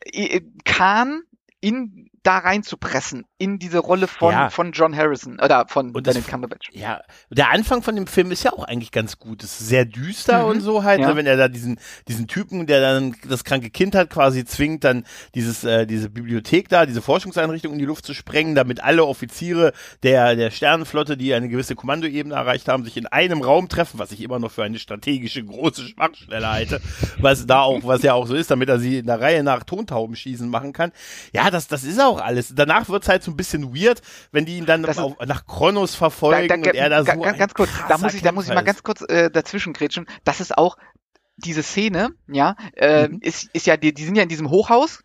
äh, Khan in da reinzupressen in diese Rolle von, ja. von John Harrison oder von und Benedict Cumberbatch. Ja, der Anfang von dem Film ist ja auch eigentlich ganz gut. Es ist sehr düster mhm. und so halt, ja. ne, wenn er da diesen diesen Typen, der dann das kranke Kind hat, quasi zwingt, dann dieses äh, diese Bibliothek da, diese Forschungseinrichtung in die Luft zu sprengen, damit alle Offiziere der der Sternenflotte, die eine gewisse Kommandoebene erreicht haben, sich in einem Raum treffen, was ich immer noch für eine strategische große Schwachstelle halte, was da auch was ja auch so ist, damit er sie in der Reihe nach Tontauben schießen machen kann. Ja, das das ist auch alles. Danach wird's halt so ein bisschen weird, wenn die ihn dann auf, nach Kronos verfolgen da, da, und er da so ganz, ganz kurz, da muss ich, da muss ich mal ganz kurz äh, dazwischen grätschen. Das ist auch diese Szene, ja, äh, mhm. ist, ist ja, die, die sind ja in diesem Hochhaus,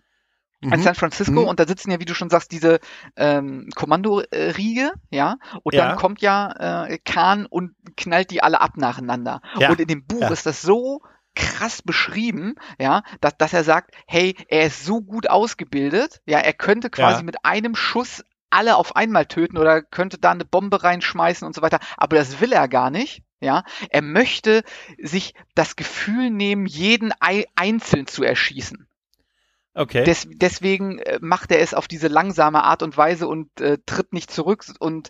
in mhm. San Francisco mhm. und da sitzen ja, wie du schon sagst, diese ähm, Kommandoriege, ja, und ja. dann kommt ja äh, Khan und knallt die alle ab nacheinander. Ja. Und in dem Buch ja. ist das so krass beschrieben, ja, dass, dass er sagt, hey, er ist so gut ausgebildet, ja, er könnte quasi ja. mit einem Schuss alle auf einmal töten oder könnte da eine Bombe reinschmeißen und so weiter, aber das will er gar nicht. Ja, er möchte sich das Gefühl nehmen, jeden einzeln zu erschießen. Okay. Des, deswegen äh, macht er es auf diese langsame Art und Weise und äh, tritt nicht zurück und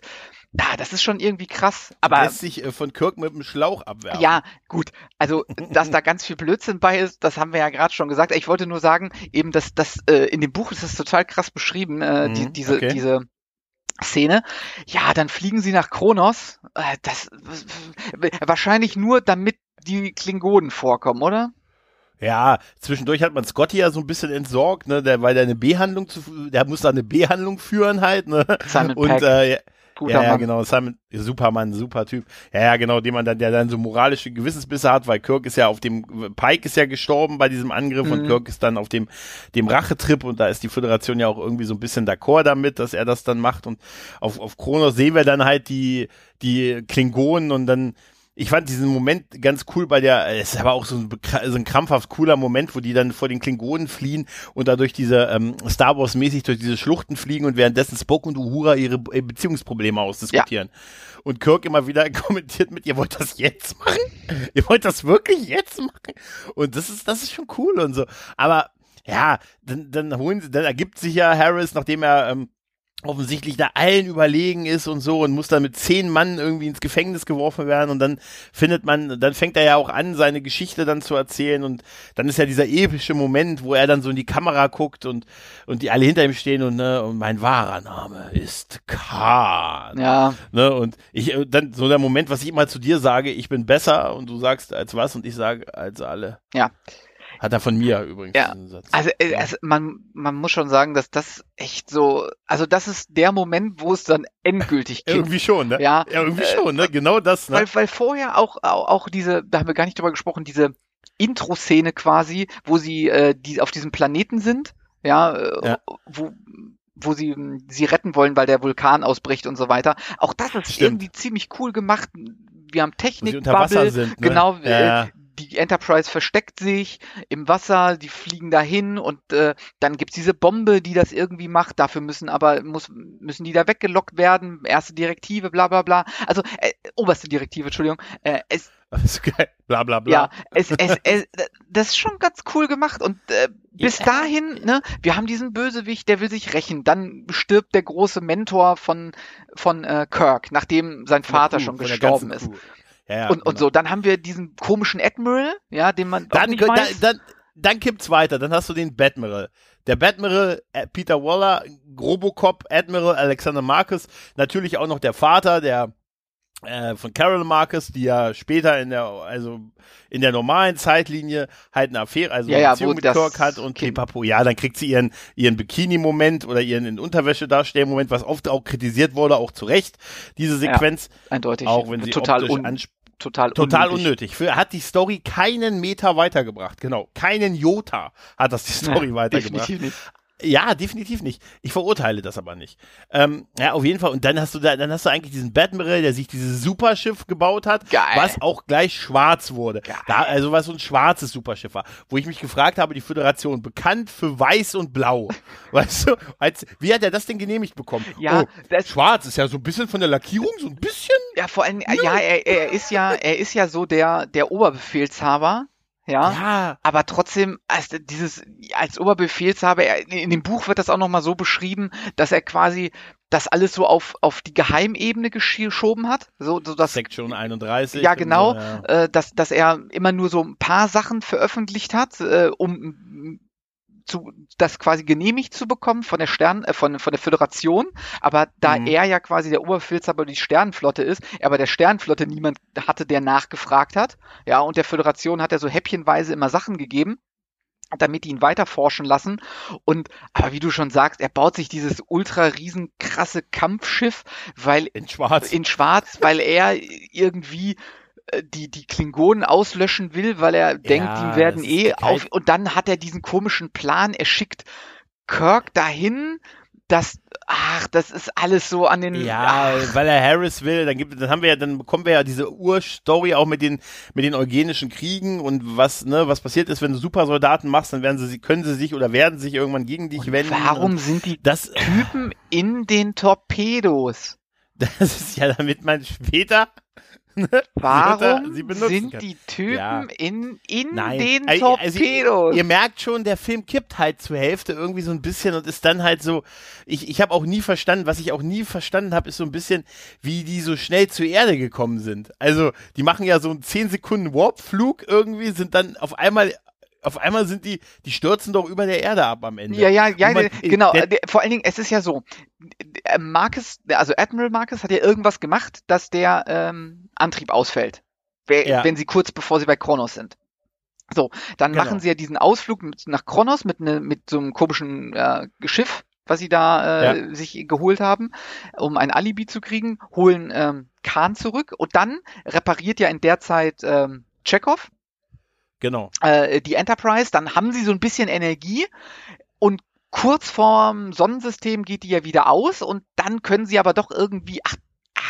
ja, das ist schon irgendwie krass. Aber lässt sich äh, von Kirk mit dem Schlauch abwerfen. Ja, gut. Also, dass da ganz viel Blödsinn bei ist, das haben wir ja gerade schon gesagt. Ich wollte nur sagen, eben, dass das äh, in dem Buch ist das total krass beschrieben, äh, mhm, die, diese, okay. diese Szene. Ja, dann fliegen sie nach Kronos. Äh, das wahrscheinlich nur, damit die Klingonen vorkommen, oder? Ja, zwischendurch hat man Scotty ja so ein bisschen entsorgt, ne, der, weil der eine B-Handlung zu, der muss da eine B-Handlung führen halt, ne. Simon und Peck. äh, Guter ja, ja, genau, Simon, Superman, super Typ. Ja, ja, genau, den man dann, der dann so moralische Gewissensbisse hat, weil Kirk ist ja auf dem, Pike ist ja gestorben bei diesem Angriff mhm. und Kirk ist dann auf dem, dem Rachetrip und da ist die Föderation ja auch irgendwie so ein bisschen d'accord damit, dass er das dann macht und auf, auf Kronos sehen wir dann halt die, die Klingonen und dann, ich fand diesen Moment ganz cool bei der, es ist aber auch so ein, so ein krampfhaft cooler Moment, wo die dann vor den Klingonen fliehen und da durch diese ähm, Star Wars mäßig durch diese Schluchten fliegen und währenddessen Spock und Uhura ihre äh, Beziehungsprobleme ausdiskutieren. Ja. Und Kirk immer wieder (laughs) kommentiert mit, ihr wollt das jetzt machen? ihr wollt das wirklich jetzt machen? Und das ist, das ist schon cool und so. Aber ja, dann, dann holen sie, dann ergibt sich ja Harris, nachdem er ähm, offensichtlich da allen überlegen ist und so und muss dann mit zehn Mann irgendwie ins Gefängnis geworfen werden und dann findet man, dann fängt er ja auch an, seine Geschichte dann zu erzählen und dann ist ja dieser epische Moment, wo er dann so in die Kamera guckt und, und die alle hinter ihm stehen und, ne, und mein wahrer Name ist Khan. Ja. Ne, und ich, dann so der Moment, was ich immer zu dir sage, ich bin besser und du sagst als was und ich sage als alle. Ja. Hat er von mir übrigens. Ja, also, äh, also man, man muss schon sagen, dass das echt so, also das ist der Moment, wo es dann endgültig kippt. irgendwie schon, ne? Ja, ja irgendwie äh, schon, ne? Genau das, ne? Weil, weil vorher auch, auch, auch diese, da haben wir gar nicht drüber gesprochen, diese Intro-Szene quasi, wo sie äh, die auf diesem Planeten sind, ja, äh, ja. wo wo sie sie retten wollen, weil der Vulkan ausbricht und so weiter. Auch das ist Stimmt. irgendwie ziemlich cool gemacht. Wir haben Technik, Bubble, sind, ne? genau, ja. Die Enterprise versteckt sich im Wasser, die fliegen dahin und äh, dann gibt's diese Bombe, die das irgendwie macht. Dafür müssen aber muss, müssen die da weggelockt werden. Erste Direktive, bla bla bla. Also äh, oberste Direktive, Entschuldigung. Äh, es, das ist geil. Bla bla bla. Ja, es, es, es, das ist schon ganz cool gemacht. Und äh, bis yeah. dahin, ne, wir haben diesen Bösewicht, der will sich rächen. Dann stirbt der große Mentor von, von äh, Kirk, nachdem sein Vater Kuh, schon gestorben ist. Kuh. Ja, ja, und, genau. und so, dann haben wir diesen komischen Admiral, ja, den man dann, nicht weiß. Dann, dann, dann kippt's weiter, dann hast du den Batmiral. Der Batmiral, äh, Peter Waller, Robocop, Admiral Alexander Marcus, natürlich auch noch der Vater, der äh, von Carol Marcus, die ja später in der, also in der normalen Zeitlinie halt eine Affäre, also eine ja, Beziehung mit Kirk hat und Papo, ja, dann kriegt sie ihren, ihren Bikini-Moment oder ihren in Unterwäsche darstellen Moment, was oft auch kritisiert wurde, auch zu Recht, diese Sequenz. Ja, eindeutig. Auch wenn sie total optisch total Total unnötig. unnötig. Für, hat die Story keinen Meter weitergebracht. Genau. Keinen Jota hat das die (laughs) Story ja, weitergebracht. Definitiv nicht. Ja, definitiv nicht. Ich verurteile das aber nicht. Ähm, ja, auf jeden Fall. Und dann hast du da, dann hast du eigentlich diesen Batmiral, der sich dieses Superschiff gebaut hat, Geil. was auch gleich schwarz wurde. Da, also was so ein schwarzes Superschiff war. Wo ich mich gefragt habe, die Föderation, bekannt für weiß und blau. (laughs) weißt du, als, wie hat er das denn genehmigt bekommen? Ja, oh, das, schwarz ist ja so ein bisschen von der Lackierung, so ein bisschen. Ja, vor allem, ja, er, er ist ja, er ist ja so der, der Oberbefehlshaber ja, ja. aber trotzdem, als dieses, als Oberbefehlshaber, er, in dem Buch wird das auch nochmal so beschrieben, dass er quasi das alles so auf, auf die Geheimebene geschoben hat. So, so dass, Sektion 31. Ja, genau, so, ja. Äh, dass, dass er immer nur so ein paar Sachen veröffentlicht hat, äh, um zu, das quasi genehmigt zu bekommen von der Stern, äh, von, von der Föderation. Aber da mhm. er ja quasi der Oberbefehlshaber die Sternenflotte ist, er bei der Sternenflotte niemand hatte, der nachgefragt hat. Ja, und der Föderation hat er so häppchenweise immer Sachen gegeben damit die ihn weiter forschen lassen. Und, aber wie du schon sagst, er baut sich dieses ultra riesen krasse Kampfschiff, weil in Schwarz, in Schwarz, weil er irgendwie die, die Klingonen auslöschen will, weil er ja, denkt, die werden eh auf. Und dann hat er diesen komischen Plan, er schickt Kirk dahin, das, ach, das ist alles so an den. Ja, ach. weil er Harris will, dann gibt, dann haben wir ja, dann bekommen wir ja diese Urstory auch mit den, mit den eugenischen Kriegen und was, ne, was passiert ist, wenn du Supersoldaten machst, dann werden sie, können sie sich oder werden sich irgendwann gegen dich und wenden. Warum sind die das, Typen in den Torpedos? (laughs) Das ist ja, damit man später (laughs) Warum sind kann. die Typen ja. in, in Nein. den also, Torpedos? Also, ihr merkt schon, der Film kippt halt zur Hälfte irgendwie so ein bisschen und ist dann halt so, ich, ich habe auch nie verstanden, was ich auch nie verstanden habe, ist so ein bisschen, wie die so schnell zur Erde gekommen sind. Also, die machen ja so einen 10 Sekunden Warpflug irgendwie, sind dann auf einmal auf einmal sind die, die stürzen doch über der Erde ab am Ende. Ja, ja, ja, man, genau. Der, Vor allen Dingen, es ist ja so, Marcus, also Admiral Marcus hat ja irgendwas gemacht, dass der ähm, Antrieb ausfällt. Ja. Wenn sie kurz bevor sie bei Kronos sind. So, dann genau. machen sie ja diesen Ausflug mit, nach Kronos mit, ne, mit so einem komischen äh, Schiff, was sie da äh, ja. sich geholt haben, um ein Alibi zu kriegen, holen ähm, Khan zurück und dann repariert ja in der Zeit ähm, Chekhov. Genau. Äh, die Enterprise, dann haben sie so ein bisschen Energie und kurz vorm Sonnensystem geht die ja wieder aus und dann können sie aber doch irgendwie, ach,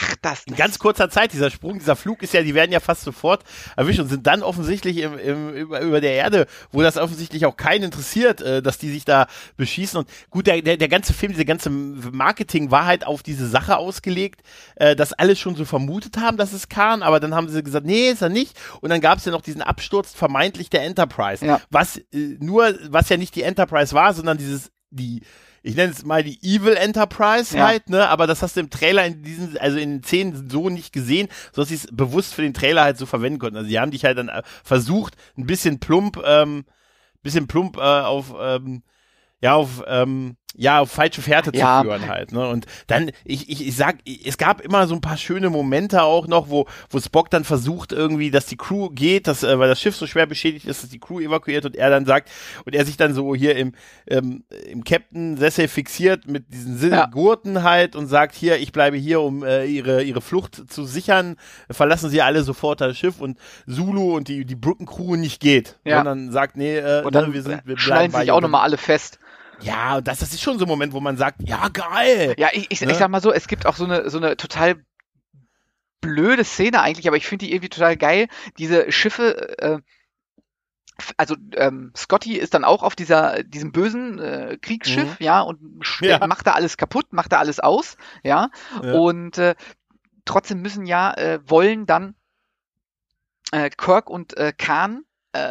ach das. In ganz kurzer Zeit, dieser Sprung, dieser Flug ist ja, die werden ja fast sofort erwischt und sind dann offensichtlich im, im, über, über der Erde, wo das offensichtlich auch keinen interessiert, äh, dass die sich da beschießen. Und gut, der, der, der ganze Film, diese ganze Marketing war halt auf diese Sache ausgelegt, äh, dass alle schon so vermutet haben, dass es Khan, aber dann haben sie gesagt, nee, ist er nicht. Und dann gab es ja noch diesen Absturz vermeintlich der Enterprise, Ja. was äh, nur, was ja nicht die Enterprise war, sondern dieses, die ich nenne es mal die Evil Enterprise Ja. halt, ne? Aber das hast du im Trailer in diesen, also in den Szenen so nicht gesehen, so dass sie es bewusst für den Trailer halt so verwenden konnten. Also die haben dich halt dann äh, versucht, ein bisschen plump, ähm, bisschen plump äh, auf, ähm, ja, auf, ähm, ja, auf falsche Fährte Ja. zu führen halt, ne? Und dann, ich, ich, ich sag, es gab immer so ein paar schöne Momente auch noch, wo, wo Spock dann versucht irgendwie, dass die Crew geht, dass, äh, weil das Schiff so schwer beschädigt ist, dass die Crew evakuiert und er dann sagt, und er sich dann so hier im, ähm, im Captain-Sessel fixiert mit diesen Sil- Ja. Gurten halt und sagt, hier, ich bleibe hier, um äh, ihre, ihre Flucht zu sichern, verlassen sie alle sofort das Schiff und Zulu und die, die Brückencrew nicht geht, Ja. sondern sagt, nee, äh, Und dann ne, wir sind, wir bleiben sich auch nochmal alle fest. Ja, und das, das ist schon so ein Moment, wo man sagt, ja, geil. Ja, ich, ich, Ne? ich sag mal so, es gibt auch so eine, so eine total blöde Szene eigentlich, aber ich finde die irgendwie total geil. Diese Schiffe, äh, also ähm, Scotty ist dann auch auf dieser, diesem bösen äh, Kriegsschiff, ja, und Mhm. Ja. macht da alles kaputt, macht da alles aus, ja. Ja. Und äh, trotzdem müssen ja, äh, wollen dann äh, Kirk und äh, Khan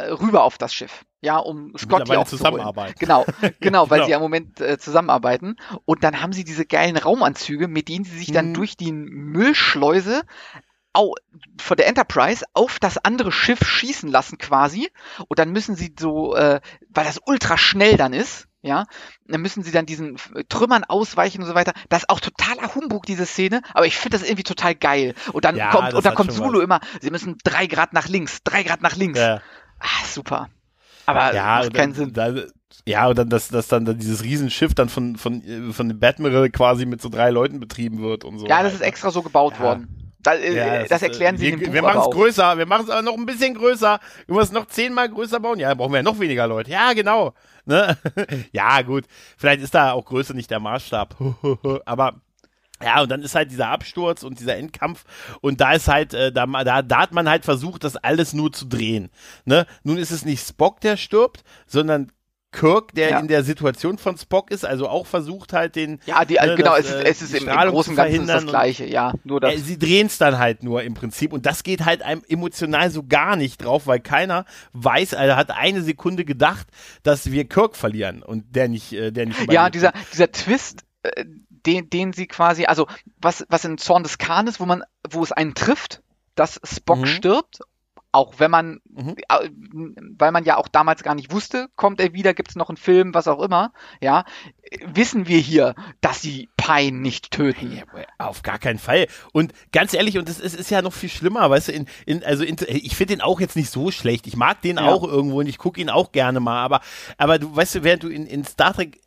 äh, rüber auf das Schiff, ja, um Scotty aufzuholen. Genau, (laughs) genau, weil genau. sie ja im Moment äh, zusammenarbeiten. Und dann haben sie diese geilen Raumanzüge, mit denen sie sich dann Mhm. durch die Müllschleuse au, von der Enterprise auf das andere Schiff schießen lassen quasi. Und dann müssen sie so, äh, weil das ultra schnell dann ist, ja, dann müssen sie dann diesen Trümmern ausweichen und so weiter. Das ist auch totaler Humbug, diese Szene, aber ich finde das irgendwie total geil. Und dann Ja, kommt, und dann kommt Zulu was. immer, sie müssen drei Grad nach links, drei Grad nach links. Ja, Ah, super. Aber ja, macht keinen Sinn. Da, ja, und dann, dass, dass dann dieses Riesenschiff dann von, von, äh, von dem Batmiral quasi mit so drei Leuten betrieben wird und so. Ja, das ist extra so gebaut Ja. worden. Da, äh, Ja, das, ist, erklären äh, sie wir, Wir machen es größer, wir machen es aber noch ein bisschen größer. Wir müssen es noch zehnmal größer bauen. Ja, dann brauchen wir ja noch weniger Leute. Ja, genau. Ne? (laughs) ja, gut. Vielleicht ist da auch Größe nicht der Maßstab. (laughs) aber ja, und dann ist halt dieser Absturz und dieser Endkampf und da ist halt, äh, da, da, da hat man halt versucht, das alles nur zu drehen. Ne? Nun ist es nicht Spock, der stirbt, sondern Kirk, der Ja. in der Situation von Spock ist, also auch versucht halt den, Ja, die, ne, genau, das, es ist, äh, es ist im, im Großen und Ganzen das Gleiche, ja. Nur das. äh, sie drehen es dann halt nur im Prinzip und das geht halt einem emotional so gar nicht drauf, weil keiner weiß, also hat eine Sekunde gedacht, dass wir Kirk verlieren und der nicht, äh, der nicht. ja, dieser, dieser Twist, äh, den, den sie quasi, also was, was in Zorn des ist, wo man, wo es einen trifft, dass Spock Mhm. stirbt, auch wenn man, Mhm. äh, weil man ja auch damals gar nicht wusste, kommt er wieder, gibt es noch einen Film, was auch immer, ja, wissen wir hier, dass sie Pine nicht töten. Auf gar keinen Fall. Und ganz ehrlich, und es ist, ist ja noch viel schlimmer, weißt du, in, in, also in, ich finde den auch jetzt nicht so schlecht. Ich mag den Ja. auch irgendwo und ich gucke ihn auch gerne mal, aber, aber du weißt du, während du in, in Star Trek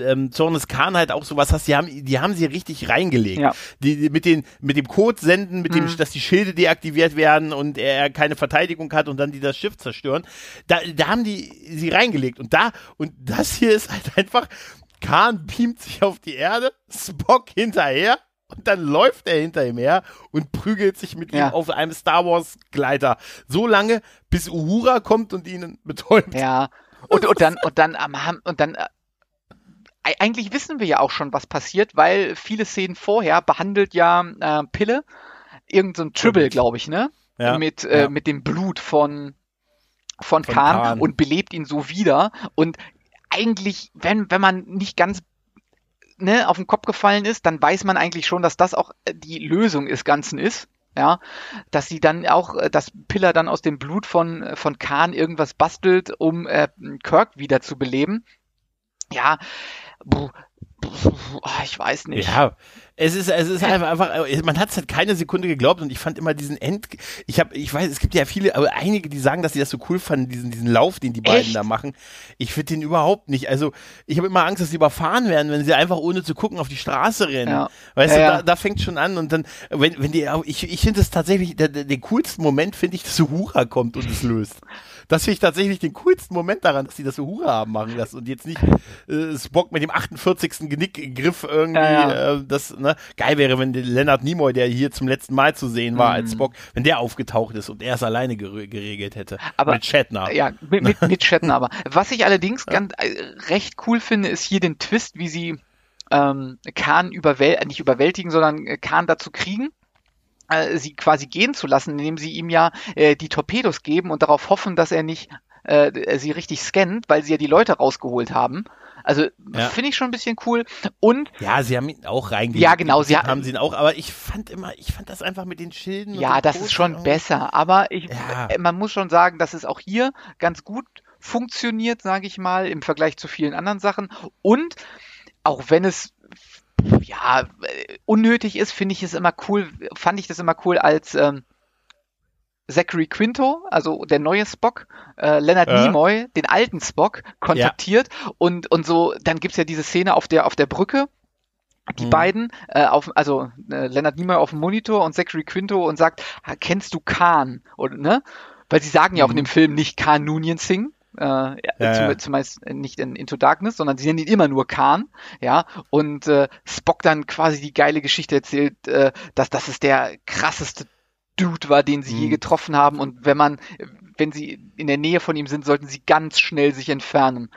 ähm, Zorn des Khan halt auch sowas hast, die haben, die haben sie richtig reingelegt. Ja. Die, die mit den, mit dem Code senden, mit dem, Mhm. dass die Schilde deaktiviert werden und er keine Verteidigung hat und dann die das Schiff zerstören. Da, da haben die sie reingelegt und da, und das hier ist halt einfach, Khan beamt sich auf die Erde, Spock hinterher und dann läuft er hinter ihm her und prügelt sich mit Ja. ihm auf einem Star Wars Gleiter. So lange, bis Uhura kommt und ihn betäubt. Ja. Und, und dann, und dann am Ham- und dann, eigentlich wissen wir ja auch schon, was passiert, weil viele Szenen vorher behandelt ja äh, Pille, irgend so ein Tribble, glaube ich, ne? Ja, Mit, äh, ja. mit dem Blut von, von, Von Khan, Khan. und belebt ihn so wieder. Und eigentlich, wenn, wenn man nicht ganz ne, auf den Kopf gefallen ist, dann weiß man eigentlich schon, dass das auch äh, die Lösung des Ganzen ist. Ja, dass sie dann auch, äh, dass Piller dann aus dem Blut von, äh, von Khan irgendwas bastelt, um äh, Kirk wieder zu beleben. Ja, ich weiß nicht. Ja, es ist, es ist einfach, einfach, äh, man hat es halt keine Sekunde geglaubt und ich fand immer diesen End, ich habe, ich weiß, es gibt ja viele, aber einige, die sagen, dass sie das so cool fanden, diesen, diesen Lauf, den die beiden Echt? da machen. Ich finde den überhaupt nicht. Also, ich habe immer Angst, dass sie überfahren werden, wenn sie einfach ohne zu gucken auf die Straße rennen. Ja. Weißt Ja, du, ja. da, da fängt schon an und dann, wenn, wenn die, ich, ich finde es tatsächlich, der, der, den coolsten Moment finde ich, dass Uhura kommt und es löst. Das finde ich tatsächlich den coolsten Moment daran, dass sie das Uhura haben machen lassen und jetzt nicht äh, Spock mit dem 48. Genickgriff irgendwie, Ja, Äh, das, ne? Geil wäre, wenn Leonard Nimoy, der hier zum letzten Mal zu sehen war Mhm. als Spock, wenn der aufgetaucht ist und er es alleine ger geregelt hätte. Aber- mit Shatner. Ja, mit, mit, mit (laughs) Shatner aber. Was ich allerdings ganz äh, recht cool finde, ist hier den Twist, wie sie ähm, Khan überwäl nicht überwältigen, sondern äh, Khan dazu kriegen, sie quasi gehen zu lassen, indem sie ihm ja äh, die Torpedos geben und darauf hoffen, dass er nicht äh, sie richtig scannt, weil sie ja die Leute rausgeholt haben. Also Ja. finde ich schon ein bisschen cool. Und Ja, sie haben ihn auch reingelegt. Ja, genau, sie ha- haben sie ihn auch, aber ich fand immer, ich fand das einfach mit den Schilden. ja, das Codes ist schon besser. Aber ich, Ja. äh, man muss schon sagen, dass es auch hier ganz gut funktioniert, sage ich mal, im Vergleich zu vielen anderen Sachen. Und auch wenn es ja äh, unnötig ist, finde ich es immer cool, fand ich das immer cool, als ähm, Zachary Quinto, also der neue Spock, äh, Leonard Ja. Nimoy, den alten Spock, kontaktiert und, und so, dann gibt's ja diese Szene auf der, auf der Brücke, die Mhm. beiden, äh, auf, also äh, Leonard Nimoy auf dem Monitor und Zachary Quinto und sagt, "Ah, kennst du Khan? Oder, ne? Weil sie sagen ja auch in Mhm. dem Film nicht Khan Noonien Singh, äh, ja, Ja, zum, ja. zumeist nicht in Into Darkness, sondern sie nennen ihn immer nur Khan, ja, und äh, Spock dann quasi die geile Geschichte erzählt, äh, dass das ist der krasseste Dude war, den sie je Mhm. getroffen haben und wenn man, wenn sie in der Nähe von ihm sind, sollten sie ganz schnell sich entfernen.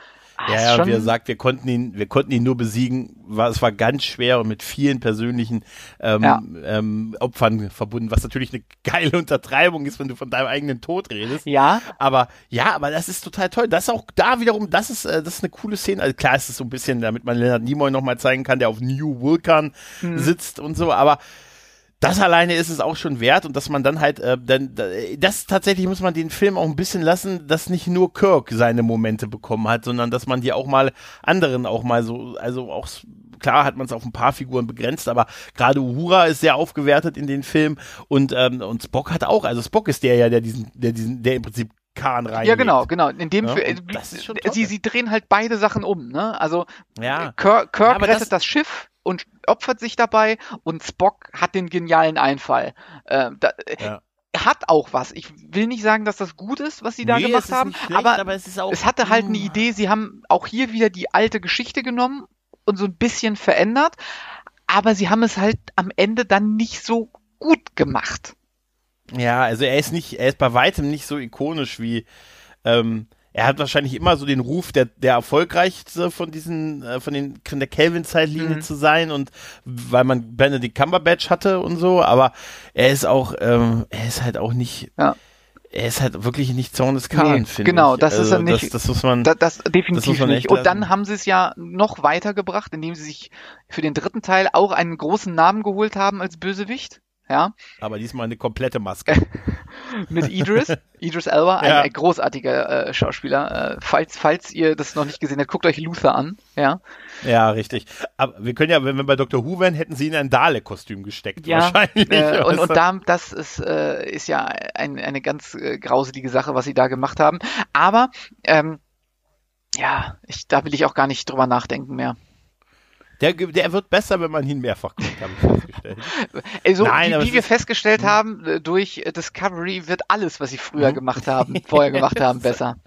Ah, Ja, ja, und wie er sagt, wir konnten ihn, wir konnten ihn nur besiegen. War, es war ganz schwer und mit vielen persönlichen ähm, Ja. ähm, Opfern verbunden, was natürlich eine geile Untertreibung ist, wenn du von deinem eigenen Tod redest. ja, Aber ja, aber das ist total toll. Das ist auch da wiederum, das ist, äh, das ist eine coole Szene. Also klar ist es so ein bisschen, damit man Leonard Nimoy nochmal zeigen kann, der auf New Vulcan Hm. sitzt und so, aber das alleine ist es auch schon wert und dass man dann halt, äh, dann, da- das tatsächlich muss man den Film auch ein bisschen lassen, dass nicht nur Kirk seine Momente bekommen hat, sondern dass man die auch mal anderen auch mal so, also auch klar hat man es auf ein paar Figuren begrenzt, aber gerade Uhura ist sehr aufgewertet in den Film und ähm, und Spock hat auch, also Spock ist der ja, der diesen, der diesen, der im Prinzip Kahn rein. ja genau, genau. In dem Ja, Fi- und das ist schon sie, sie drehen halt beide Sachen um, ne? Also Ja. Kirk, Kirk Ja, rettet das- das, Schiff und opfert sich dabei und Spock hat den genialen Einfall. Ähm, da, Ja. Hat auch was. Ich will nicht sagen, dass das gut ist, was sie da Nee, gemacht haben, schlecht, aber, aber es es hatte halt eine. Idee. Sie haben auch hier wieder die alte Geschichte genommen und so ein bisschen verändert, aber sie haben es halt am Ende dann nicht so gut gemacht. Ja, also er ist nicht, er ist bei weitem nicht so ikonisch wie, ähm, er hat wahrscheinlich immer so den Ruf, der, der erfolgreichste von diesen, äh, von den, von der Kelvin-Zeitlinie Mhm. zu sein und weil man Benedict Cumberbatch hatte und so, aber er ist auch, ähm, er ist halt auch nicht, Ja. er ist halt wirklich nicht Zorn des Kahn, Nee, finde genau, ich. das ist also, er nicht. Das, das muss man, Da, das Das definitiv muss man nicht. Und dann haben sie es ja noch weitergebracht, indem sie sich für den dritten Teil auch einen großen Namen geholt haben als Bösewicht. Ja, aber diesmal eine komplette Maske. (laughs) mit Idris, Idris Elba, ein, Ja. ein großartiger äh, Schauspieler. Äh, falls, falls ihr das noch nicht gesehen habt, guckt euch Luther an. Ja, ja, richtig. Aber wir können ja, wenn wir bei Dr. Who wären, hätten sie ihn in ein Dalek-Kostüm gesteckt. ja. wahrscheinlich. Äh, und und da, das ist, äh, ist ja ein, eine ganz äh, grauselige Sache, was sie da gemacht haben. Aber ähm, ja, ich, da will ich auch gar nicht drüber nachdenken mehr. Der, der wird besser, wenn man ihn mehrfach guckt, habe ich festgestellt. (laughs) Also, Nein, wie, wir festgestellt haben, äh, durch äh, Discovery wird alles, was sie früher Mhm. gemacht haben, vorher gemacht (laughs) haben, besser.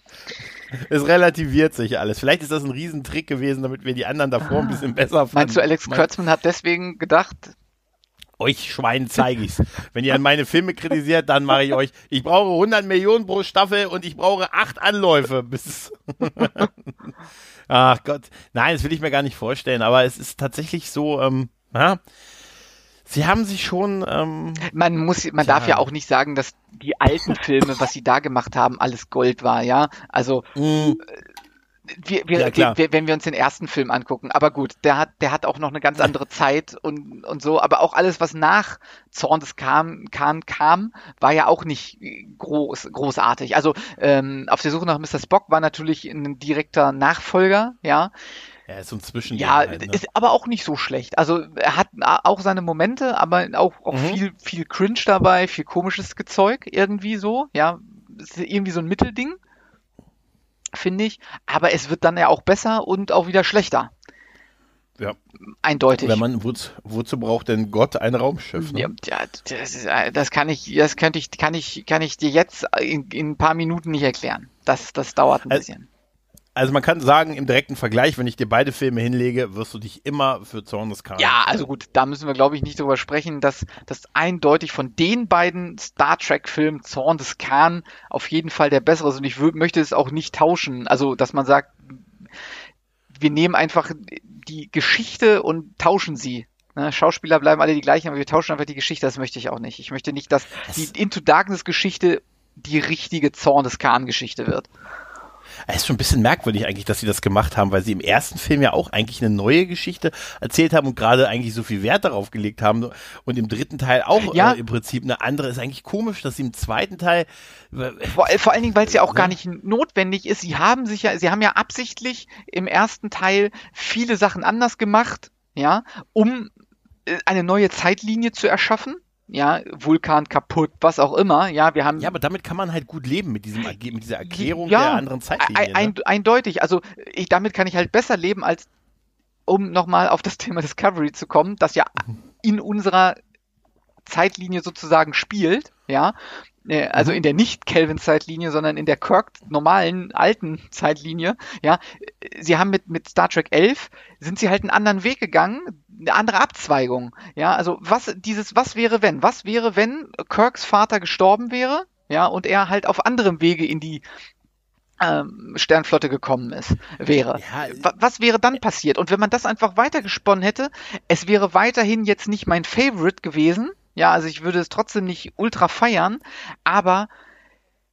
Es relativiert sich alles. Vielleicht ist das ein Riesentrick gewesen, damit wir die anderen davor ein bisschen besser fanden. Ah. Meinst du, Alex Kurtzman hat deswegen gedacht, Euch Schwein zeige ich's. Wenn ihr an meine Filme kritisiert, dann mache ich euch. Ich brauche 100 Millionen pro Staffel und ich brauche acht Anläufe bis. (laughs) Ach Gott. Nein, das will ich mir gar nicht vorstellen, aber es ist tatsächlich so, ähm, ja. Sie haben sich schon, ähm, man muss, man Tja. darf ja auch nicht sagen, dass die alten Filme, was sie da gemacht haben, alles Gold war, ja. Also mh, wir, wir, Ja, wir, wenn wir uns den ersten Film angucken, aber gut, der hat, der hat auch noch eine ganz andere Zeit und, und so, aber auch alles, was nach Zorn des Khan, Khan kam, war ja auch nicht groß, großartig. Also ähm, auf der Suche nach Mr. Spock war natürlich ein direkter Nachfolger, ja. ja, ist so ein Zwischen. Ja, halt, ne? ist aber auch nicht so schlecht. Also er hat auch seine Momente, aber auch, auch Mhm. viel, viel Cringe dabei, viel komisches Gezeug irgendwie so. Ja, ist irgendwie so ein Mittelding, finde ich. Aber es wird dann ja auch besser und auch wieder schlechter. Ja. Eindeutig. Wenn man, wozu, wozu braucht denn Gott ein Raumschiff? Ne? ja, das, ist, äh, das kann ich, das könnte ich, kann ich, kann ich dir jetzt in, in ein paar Minuten nicht erklären. Das, das dauert ein Äh, bisschen. Also man kann sagen, im direkten Vergleich, wenn ich dir beide Filme hinlege, wirst du dich immer für Zorn des Khan. Ja, also gut, da müssen wir, glaube ich, nicht drüber sprechen, dass das eindeutig von den beiden Star Trek-Filmen Zorn des Khan auf jeden Fall der bessere ist. Und ich möchte es auch nicht tauschen. Also, dass man sagt, wir nehmen einfach die Geschichte und tauschen sie. Ne, Schauspieler bleiben alle die gleichen, aber wir tauschen einfach die Geschichte. Das möchte ich auch nicht. Ich möchte nicht, dass Das- die Into Darkness Geschichte die richtige Zorn des Khan Geschichte wird. Es ist schon ein bisschen merkwürdig eigentlich, dass sie das gemacht haben, weil sie im ersten Film ja auch eigentlich eine neue Geschichte erzählt haben und gerade eigentlich so viel Wert darauf gelegt haben und im dritten Teil auch Ja. äh, im Prinzip eine andere. Ist eigentlich komisch, dass sie im zweiten Teil Vor, vor allen Dingen, weil es ja auch gar nicht notwendig ist. Sie haben sich ja, sie haben ja absichtlich im ersten Teil viele Sachen anders gemacht, ja, um äh, eine neue Zeitlinie zu erschaffen. Ja, Vulkan kaputt, was auch immer. Ja, wir haben ja, aber damit kann man halt gut leben mit diesem mit dieser Erklärung Ja, der anderen Zeitlinie. ein, ein, ne? eindeutig. Also ich, damit kann ich halt besser leben, als um nochmal auf das (laughs) Thema Discovery zu kommen, das ja in unserer Zeitlinie sozusagen spielt, ja. Äh, Also Mhm. in der nicht Kelvin-Zeitlinie, sondern in der Kirk normalen alten Zeitlinie, ja. Sie haben mit, mit Star Trek 11 sind sie halt einen anderen Weg gegangen, eine andere Abzweigung, ja. Also was, dieses, was wäre wenn? Was wäre, wenn Kirks Vater gestorben wäre, ja, und er halt auf anderem Wege in die ähm, Sternflotte gekommen ist, wäre. Ja, Wa- Was wäre dann passiert? Und wenn man das einfach weitergesponnen hätte, es wäre weiterhin jetzt nicht mein Favorite gewesen. Ja, also ich würde es trotzdem nicht ultra feiern, aber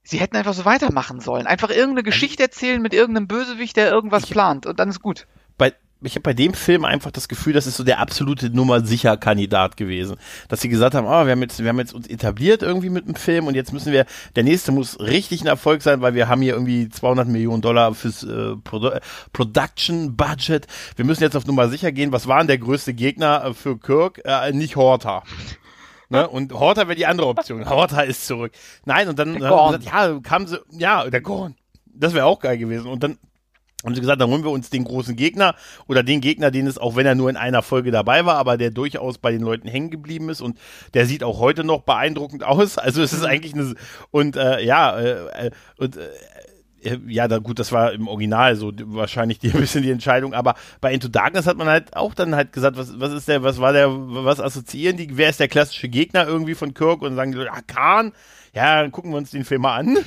sie hätten einfach so weitermachen sollen. Einfach irgendeine Geschichte erzählen mit irgendeinem Bösewicht, der irgendwas Ich- plant und dann ist gut. bei, ich habe bei dem Film einfach das Gefühl, das ist so der absolute Nummer sicher Kandidat gewesen, dass sie gesagt haben, ah, wir haben jetzt, wir haben jetzt uns etabliert irgendwie mit dem Film und jetzt müssen wir, der nächste muss richtig ein Erfolg sein, weil wir haben hier irgendwie 200 Millionen Dollar fürs äh, Produ Production Budget. Wir müssen jetzt auf Nummer sicher gehen. Was war denn der größte Gegner äh, für Kirk? Äh, nicht Horta. Ne? Und Horta wäre die andere Option. (laughs) Horta ist zurück. Nein, und dann sie gesagt, ja, kamen sie, ja, der Gorn. Das wäre auch geil gewesen. Und dann haben sie gesagt, dann holen wir uns den großen Gegner oder den Gegner, den es, auch wenn er nur in einer Folge dabei war, aber der durchaus bei den Leuten hängen geblieben ist und der sieht auch heute noch beeindruckend aus. Also es ist eigentlich eine, und äh, ja, äh, äh, und äh, ja, da, gut, das war im Original so wahrscheinlich die, (laughs) ein bisschen die Entscheidung, aber bei Into Darkness hat man halt auch dann halt gesagt, was, was ist der, was war der, was assoziieren die, wer ist der klassische Gegner irgendwie von Kirk und sagen die Khan, ja, dann gucken wir uns den Film mal an.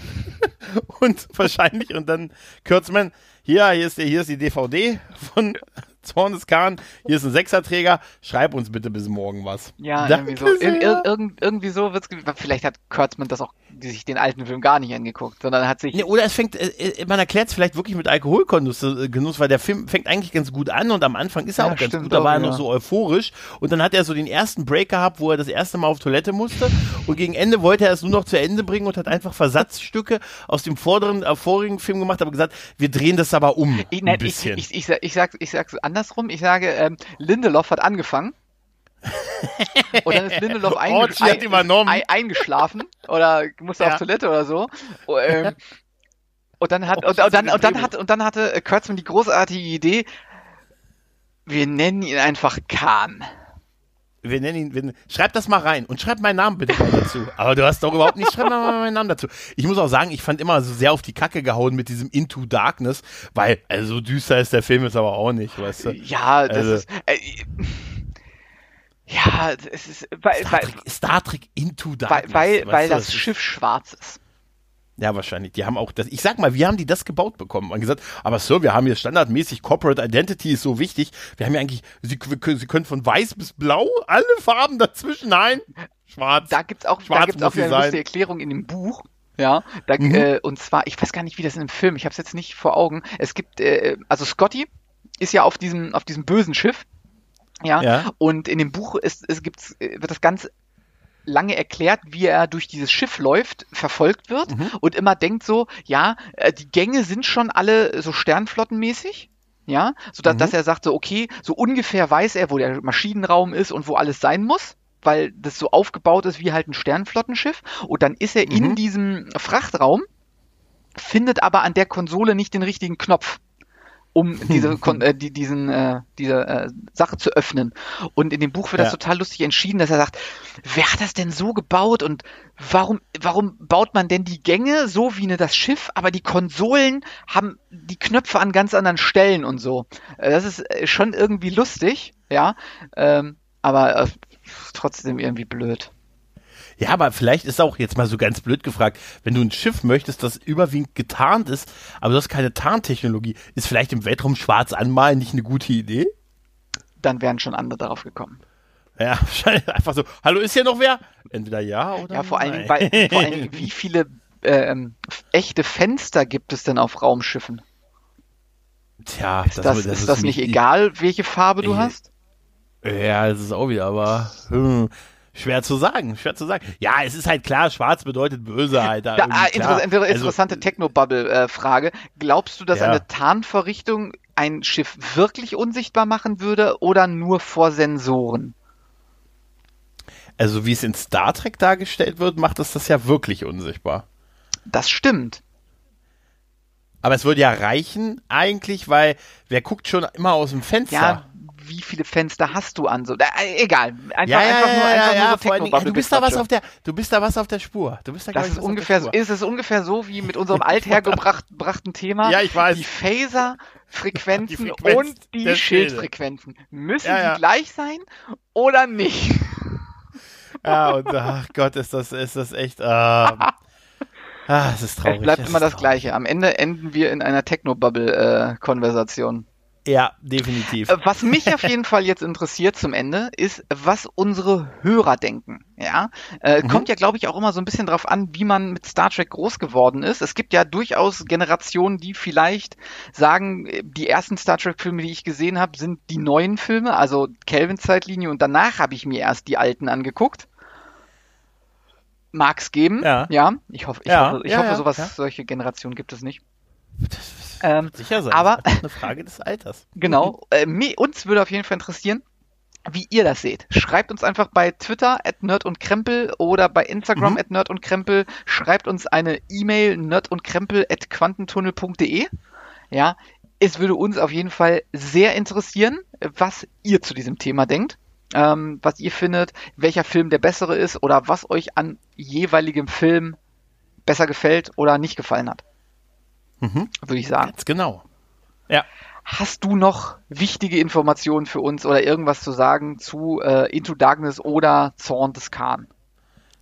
(laughs) und wahrscheinlich, und dann Kurtzman, hier, hier ist, der, hier ist die DVD von Zorn des Khan, hier ist ein Sechserträger, schreib uns bitte bis morgen was. Ja, Danke irgendwie so. Ir ir irgend irgendwie so wird's. Vielleicht hat Kurtzman das auch die sich den alten Film gar nicht angeguckt, sondern hat sich Nee, oder es fängt, äh, äh, man erklärt es vielleicht wirklich mit Alkoholgenuss, äh, Genuss, weil der Film fängt eigentlich ganz gut an und am Anfang ist er Ja, auch ganz gut, da war er auch, noch ja. so euphorisch und dann hat er so den ersten Break gehabt, wo er das erste Mal auf Toilette musste und gegen Ende wollte er es nur noch zu Ende bringen und hat einfach Versatzstücke aus dem vorderen, vorigen Film gemacht, aber gesagt, wir drehen das aber um Ich, ein nein, ich, bisschen. ich, ich, sag- ich, sag's, ich sag's andersrum. Ich sage, ähm, Lindelof hat angefangen. (laughs) Und dann ist Lindelof einge Orgy hat übernommen. ein, eingeschlafen oder musste Ja. auf Toilette oder so. Ähm, (laughs) und dann hat Oh, und, und dann das und dann Drehbuch. hat und dann hatte äh, Kurtzman die großartige Idee. Wir nennen ihn einfach Khan. Wir nennen ihn, wir, schreib das mal rein und schreib meinen Namen bitte mal dazu. Aber du hast doch überhaupt nicht, schreib mal meinen Namen dazu. Ich muss auch sagen, ich fand immer so sehr auf die Kacke gehauen mit diesem Into Darkness, weil, also so düster ist der Film jetzt aber auch nicht, weißt du. Ja, das Also- ist. Äh, ja, es ist weil, Star weil, Trek, Star Trek Into weil, Darkness. weil, weil du, das ist- Schiff schwarz ist. Ja, wahrscheinlich. Die haben auch das, ich sag mal, wie haben die das gebaut bekommen? Und gesagt, aber Sir, wir haben hier standardmäßig Corporate Identity ist so wichtig. Wir haben ja eigentlich, sie, sie können von weiß bis blau, alle Farben dazwischen, nein, schwarz. Da gibt's auch, Schwarz da gibt's auch eine lustige Erklärung in dem Buch. Ja, da, Mhm. äh, und zwar, ich weiß gar nicht, wie das in dem Film, ich habe es jetzt nicht vor Augen. Es gibt, äh, also Scotty ist ja auf diesem, auf diesem bösen Schiff. Ja, Ja. und in dem Buch ist, es gibt's, äh, wird das ganz lange erklärt, wie er durch dieses Schiff läuft, verfolgt wird Mhm. und immer denkt so, ja, äh, die Gänge sind schon alle so sternflottenmäßig. Ja, so dass, Mhm. dass er sagt so, okay, so ungefähr weiß er, wo der Maschinenraum ist und wo alles sein muss, weil das so aufgebaut ist wie halt ein Sternflottenschiff. Und dann ist er in Mhm. diesem Frachtraum, findet aber an der Konsole nicht den richtigen Knopf. Um diese, (laughs) kon äh, die, diesen, äh, diese äh, Sache zu öffnen. Und in dem Buch wird das Ja. total lustig entschieden, dass er sagt, wer hat das denn so gebaut und warum, warum baut man denn die Gänge so wie ne, das Schiff, aber die Konsolen haben die Knöpfe an ganz anderen Stellen und so. Äh, das ist äh, schon irgendwie lustig, ja, ähm, aber äh, trotzdem irgendwie blöd. Ja, aber vielleicht ist auch jetzt mal so ganz blöd gefragt, wenn du ein Schiff möchtest, das überwiegend getarnt ist, aber du hast keine Tarntechnologie, ist vielleicht im Weltraum schwarz anmalen nicht eine gute Idee? Dann wären schon andere darauf gekommen. Ja, (laughs) wahrscheinlich einfach so, hallo, ist hier noch wer? Entweder ja oder Ja, vor allen Dingen, nein. weil, vor allen Dingen, wie (laughs) viele ähm, echte Fenster gibt es denn auf Raumschiffen? Tja, Ist das, ist das nicht egal, welche Farbe du Äh, hast? Ja, das ist auch wieder, aber hm, schwer zu sagen, schwer zu sagen. Ja, es ist halt klar, schwarz bedeutet böse halt. Da, inter inter Also, interessante Technobubble-Frage. Glaubst du, dass Ja. eine Tarnvorrichtung ein Schiff wirklich unsichtbar machen würde oder nur vor Sensoren? also wie es in Star Trek dargestellt wird, macht es das ja wirklich unsichtbar. Das stimmt. Aber es würde ja reichen eigentlich, weil wer guckt schon immer aus dem Fenster? Ja, wie viele Fenster hast du an so? Äh, egal. Einfach, ja, ja, einfach ja, nur, ja, einfach ja, nur so vor allen du bist da was auf der, du bist da was auf der Spur. Du bist da, Das ist ungefähr, der ist es ungefähr so wie mit unserem (laughs) althergebrachten Thema. Ja, ich weiß. Die Phaser-Frequenzen Die Frequenz und die. Schildfrequenzen. Müssen Ja, ja. die gleich sein oder nicht? (laughs) Ja, und ach Gott, ist das, ist das echt, ähm, (laughs) ah, es ist traurig. Es bleibt es immer das traurig. Gleiche. Am Ende enden wir in einer Technobubble-Konversation. Ja, definitiv. Äh, Was mich auf jeden Fall jetzt interessiert zum Ende, ist, was unsere Hörer denken. Ja, äh, Mhm. kommt ja, glaube ich, auch immer so ein bisschen drauf an, wie man mit Star Trek groß geworden ist. Es gibt ja durchaus Generationen, die vielleicht sagen, äh, die ersten Star Trek-Filme, die ich gesehen habe, sind die neuen Filme, also Kelvin-Zeitlinie, und danach habe ich mir erst die alten angeguckt. Mag's geben, Ja. Ich hoffe, ich Ja, hoffe, ich ja, hoffe, ja, sowas, ja. solche Generationen gibt es nicht. Ähm, Sicher sein. aber- eine Frage des Alters. (laughs) Genau. Äh, mi- uns würde auf jeden Fall interessieren, wie ihr das seht. Schreibt uns einfach bei Twitter at Nerd und Krempel oder bei Instagram Mhm. at Nerd und Krempel. Schreibt uns eine E-Mail nerd und Krempel at quantentunnel.de. Ja, es würde uns auf jeden Fall sehr interessieren, was ihr zu diesem Thema denkt. Ähm, was ihr findet, welcher Film der bessere ist oder was euch an jeweiligem Film besser gefällt oder nicht gefallen hat, Mhm. würde ich sagen. Ganz genau. Ja. Hast du noch wichtige Informationen für uns oder irgendwas zu sagen zu äh, Into Darkness oder Zorn des Khan?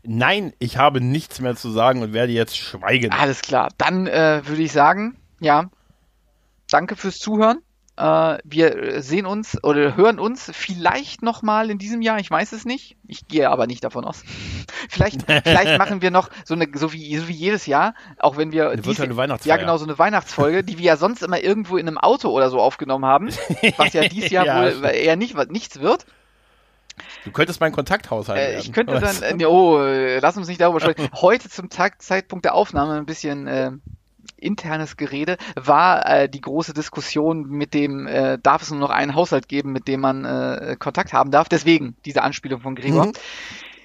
Nein, ich habe nichts mehr zu sagen und werde jetzt schweigen. Alles klar. Dann äh, würde ich sagen, ja, danke fürs Zuhören. Äh, wir sehen uns oder hören uns vielleicht nochmal in diesem Jahr. Ich weiß es nicht. Ich gehe aber nicht davon aus. (laughs) vielleicht, vielleicht machen wir noch so eine, so wie, so wie jedes Jahr, auch wenn wir Eine dies- Weihnachtsfeier. Ja, genau, so eine Weihnachtsfolge, die wir ja sonst immer irgendwo in einem Auto oder so aufgenommen haben, (laughs) was ja dieses Jahr Ja, wohl stimmt. eher nicht, nichts wird. Du könntest mein Kontakthaushalt Äh, werden. ich könnte (laughs) dann, äh, oh, äh, lass uns nicht darüber sprechen. Heute zum Tag, Zeitpunkt der Aufnahme ein bisschen äh, internes Gerede war äh, die große Diskussion mit dem, äh, darf es nur noch einen Haushalt geben, mit dem man äh, Kontakt haben darf. Deswegen diese Anspielung von Gregor. Mhm.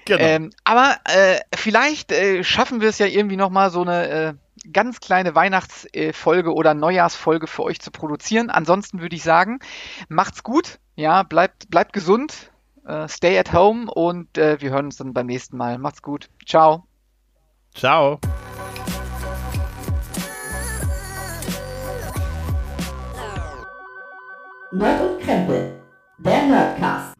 Genau. Ähm, aber äh, vielleicht äh, schaffen wir es ja irgendwie nochmal so eine äh, ganz kleine Weihnachtsfolge oder Neujahrsfolge für euch zu produzieren. Ansonsten würde ich sagen, macht's gut, ja, bleibt, bleibt gesund, äh, stay at home und äh, wir hören uns dann beim nächsten Mal. Macht's gut. Ciao. Ciao. Nerd und Krempel, der Nerdcast.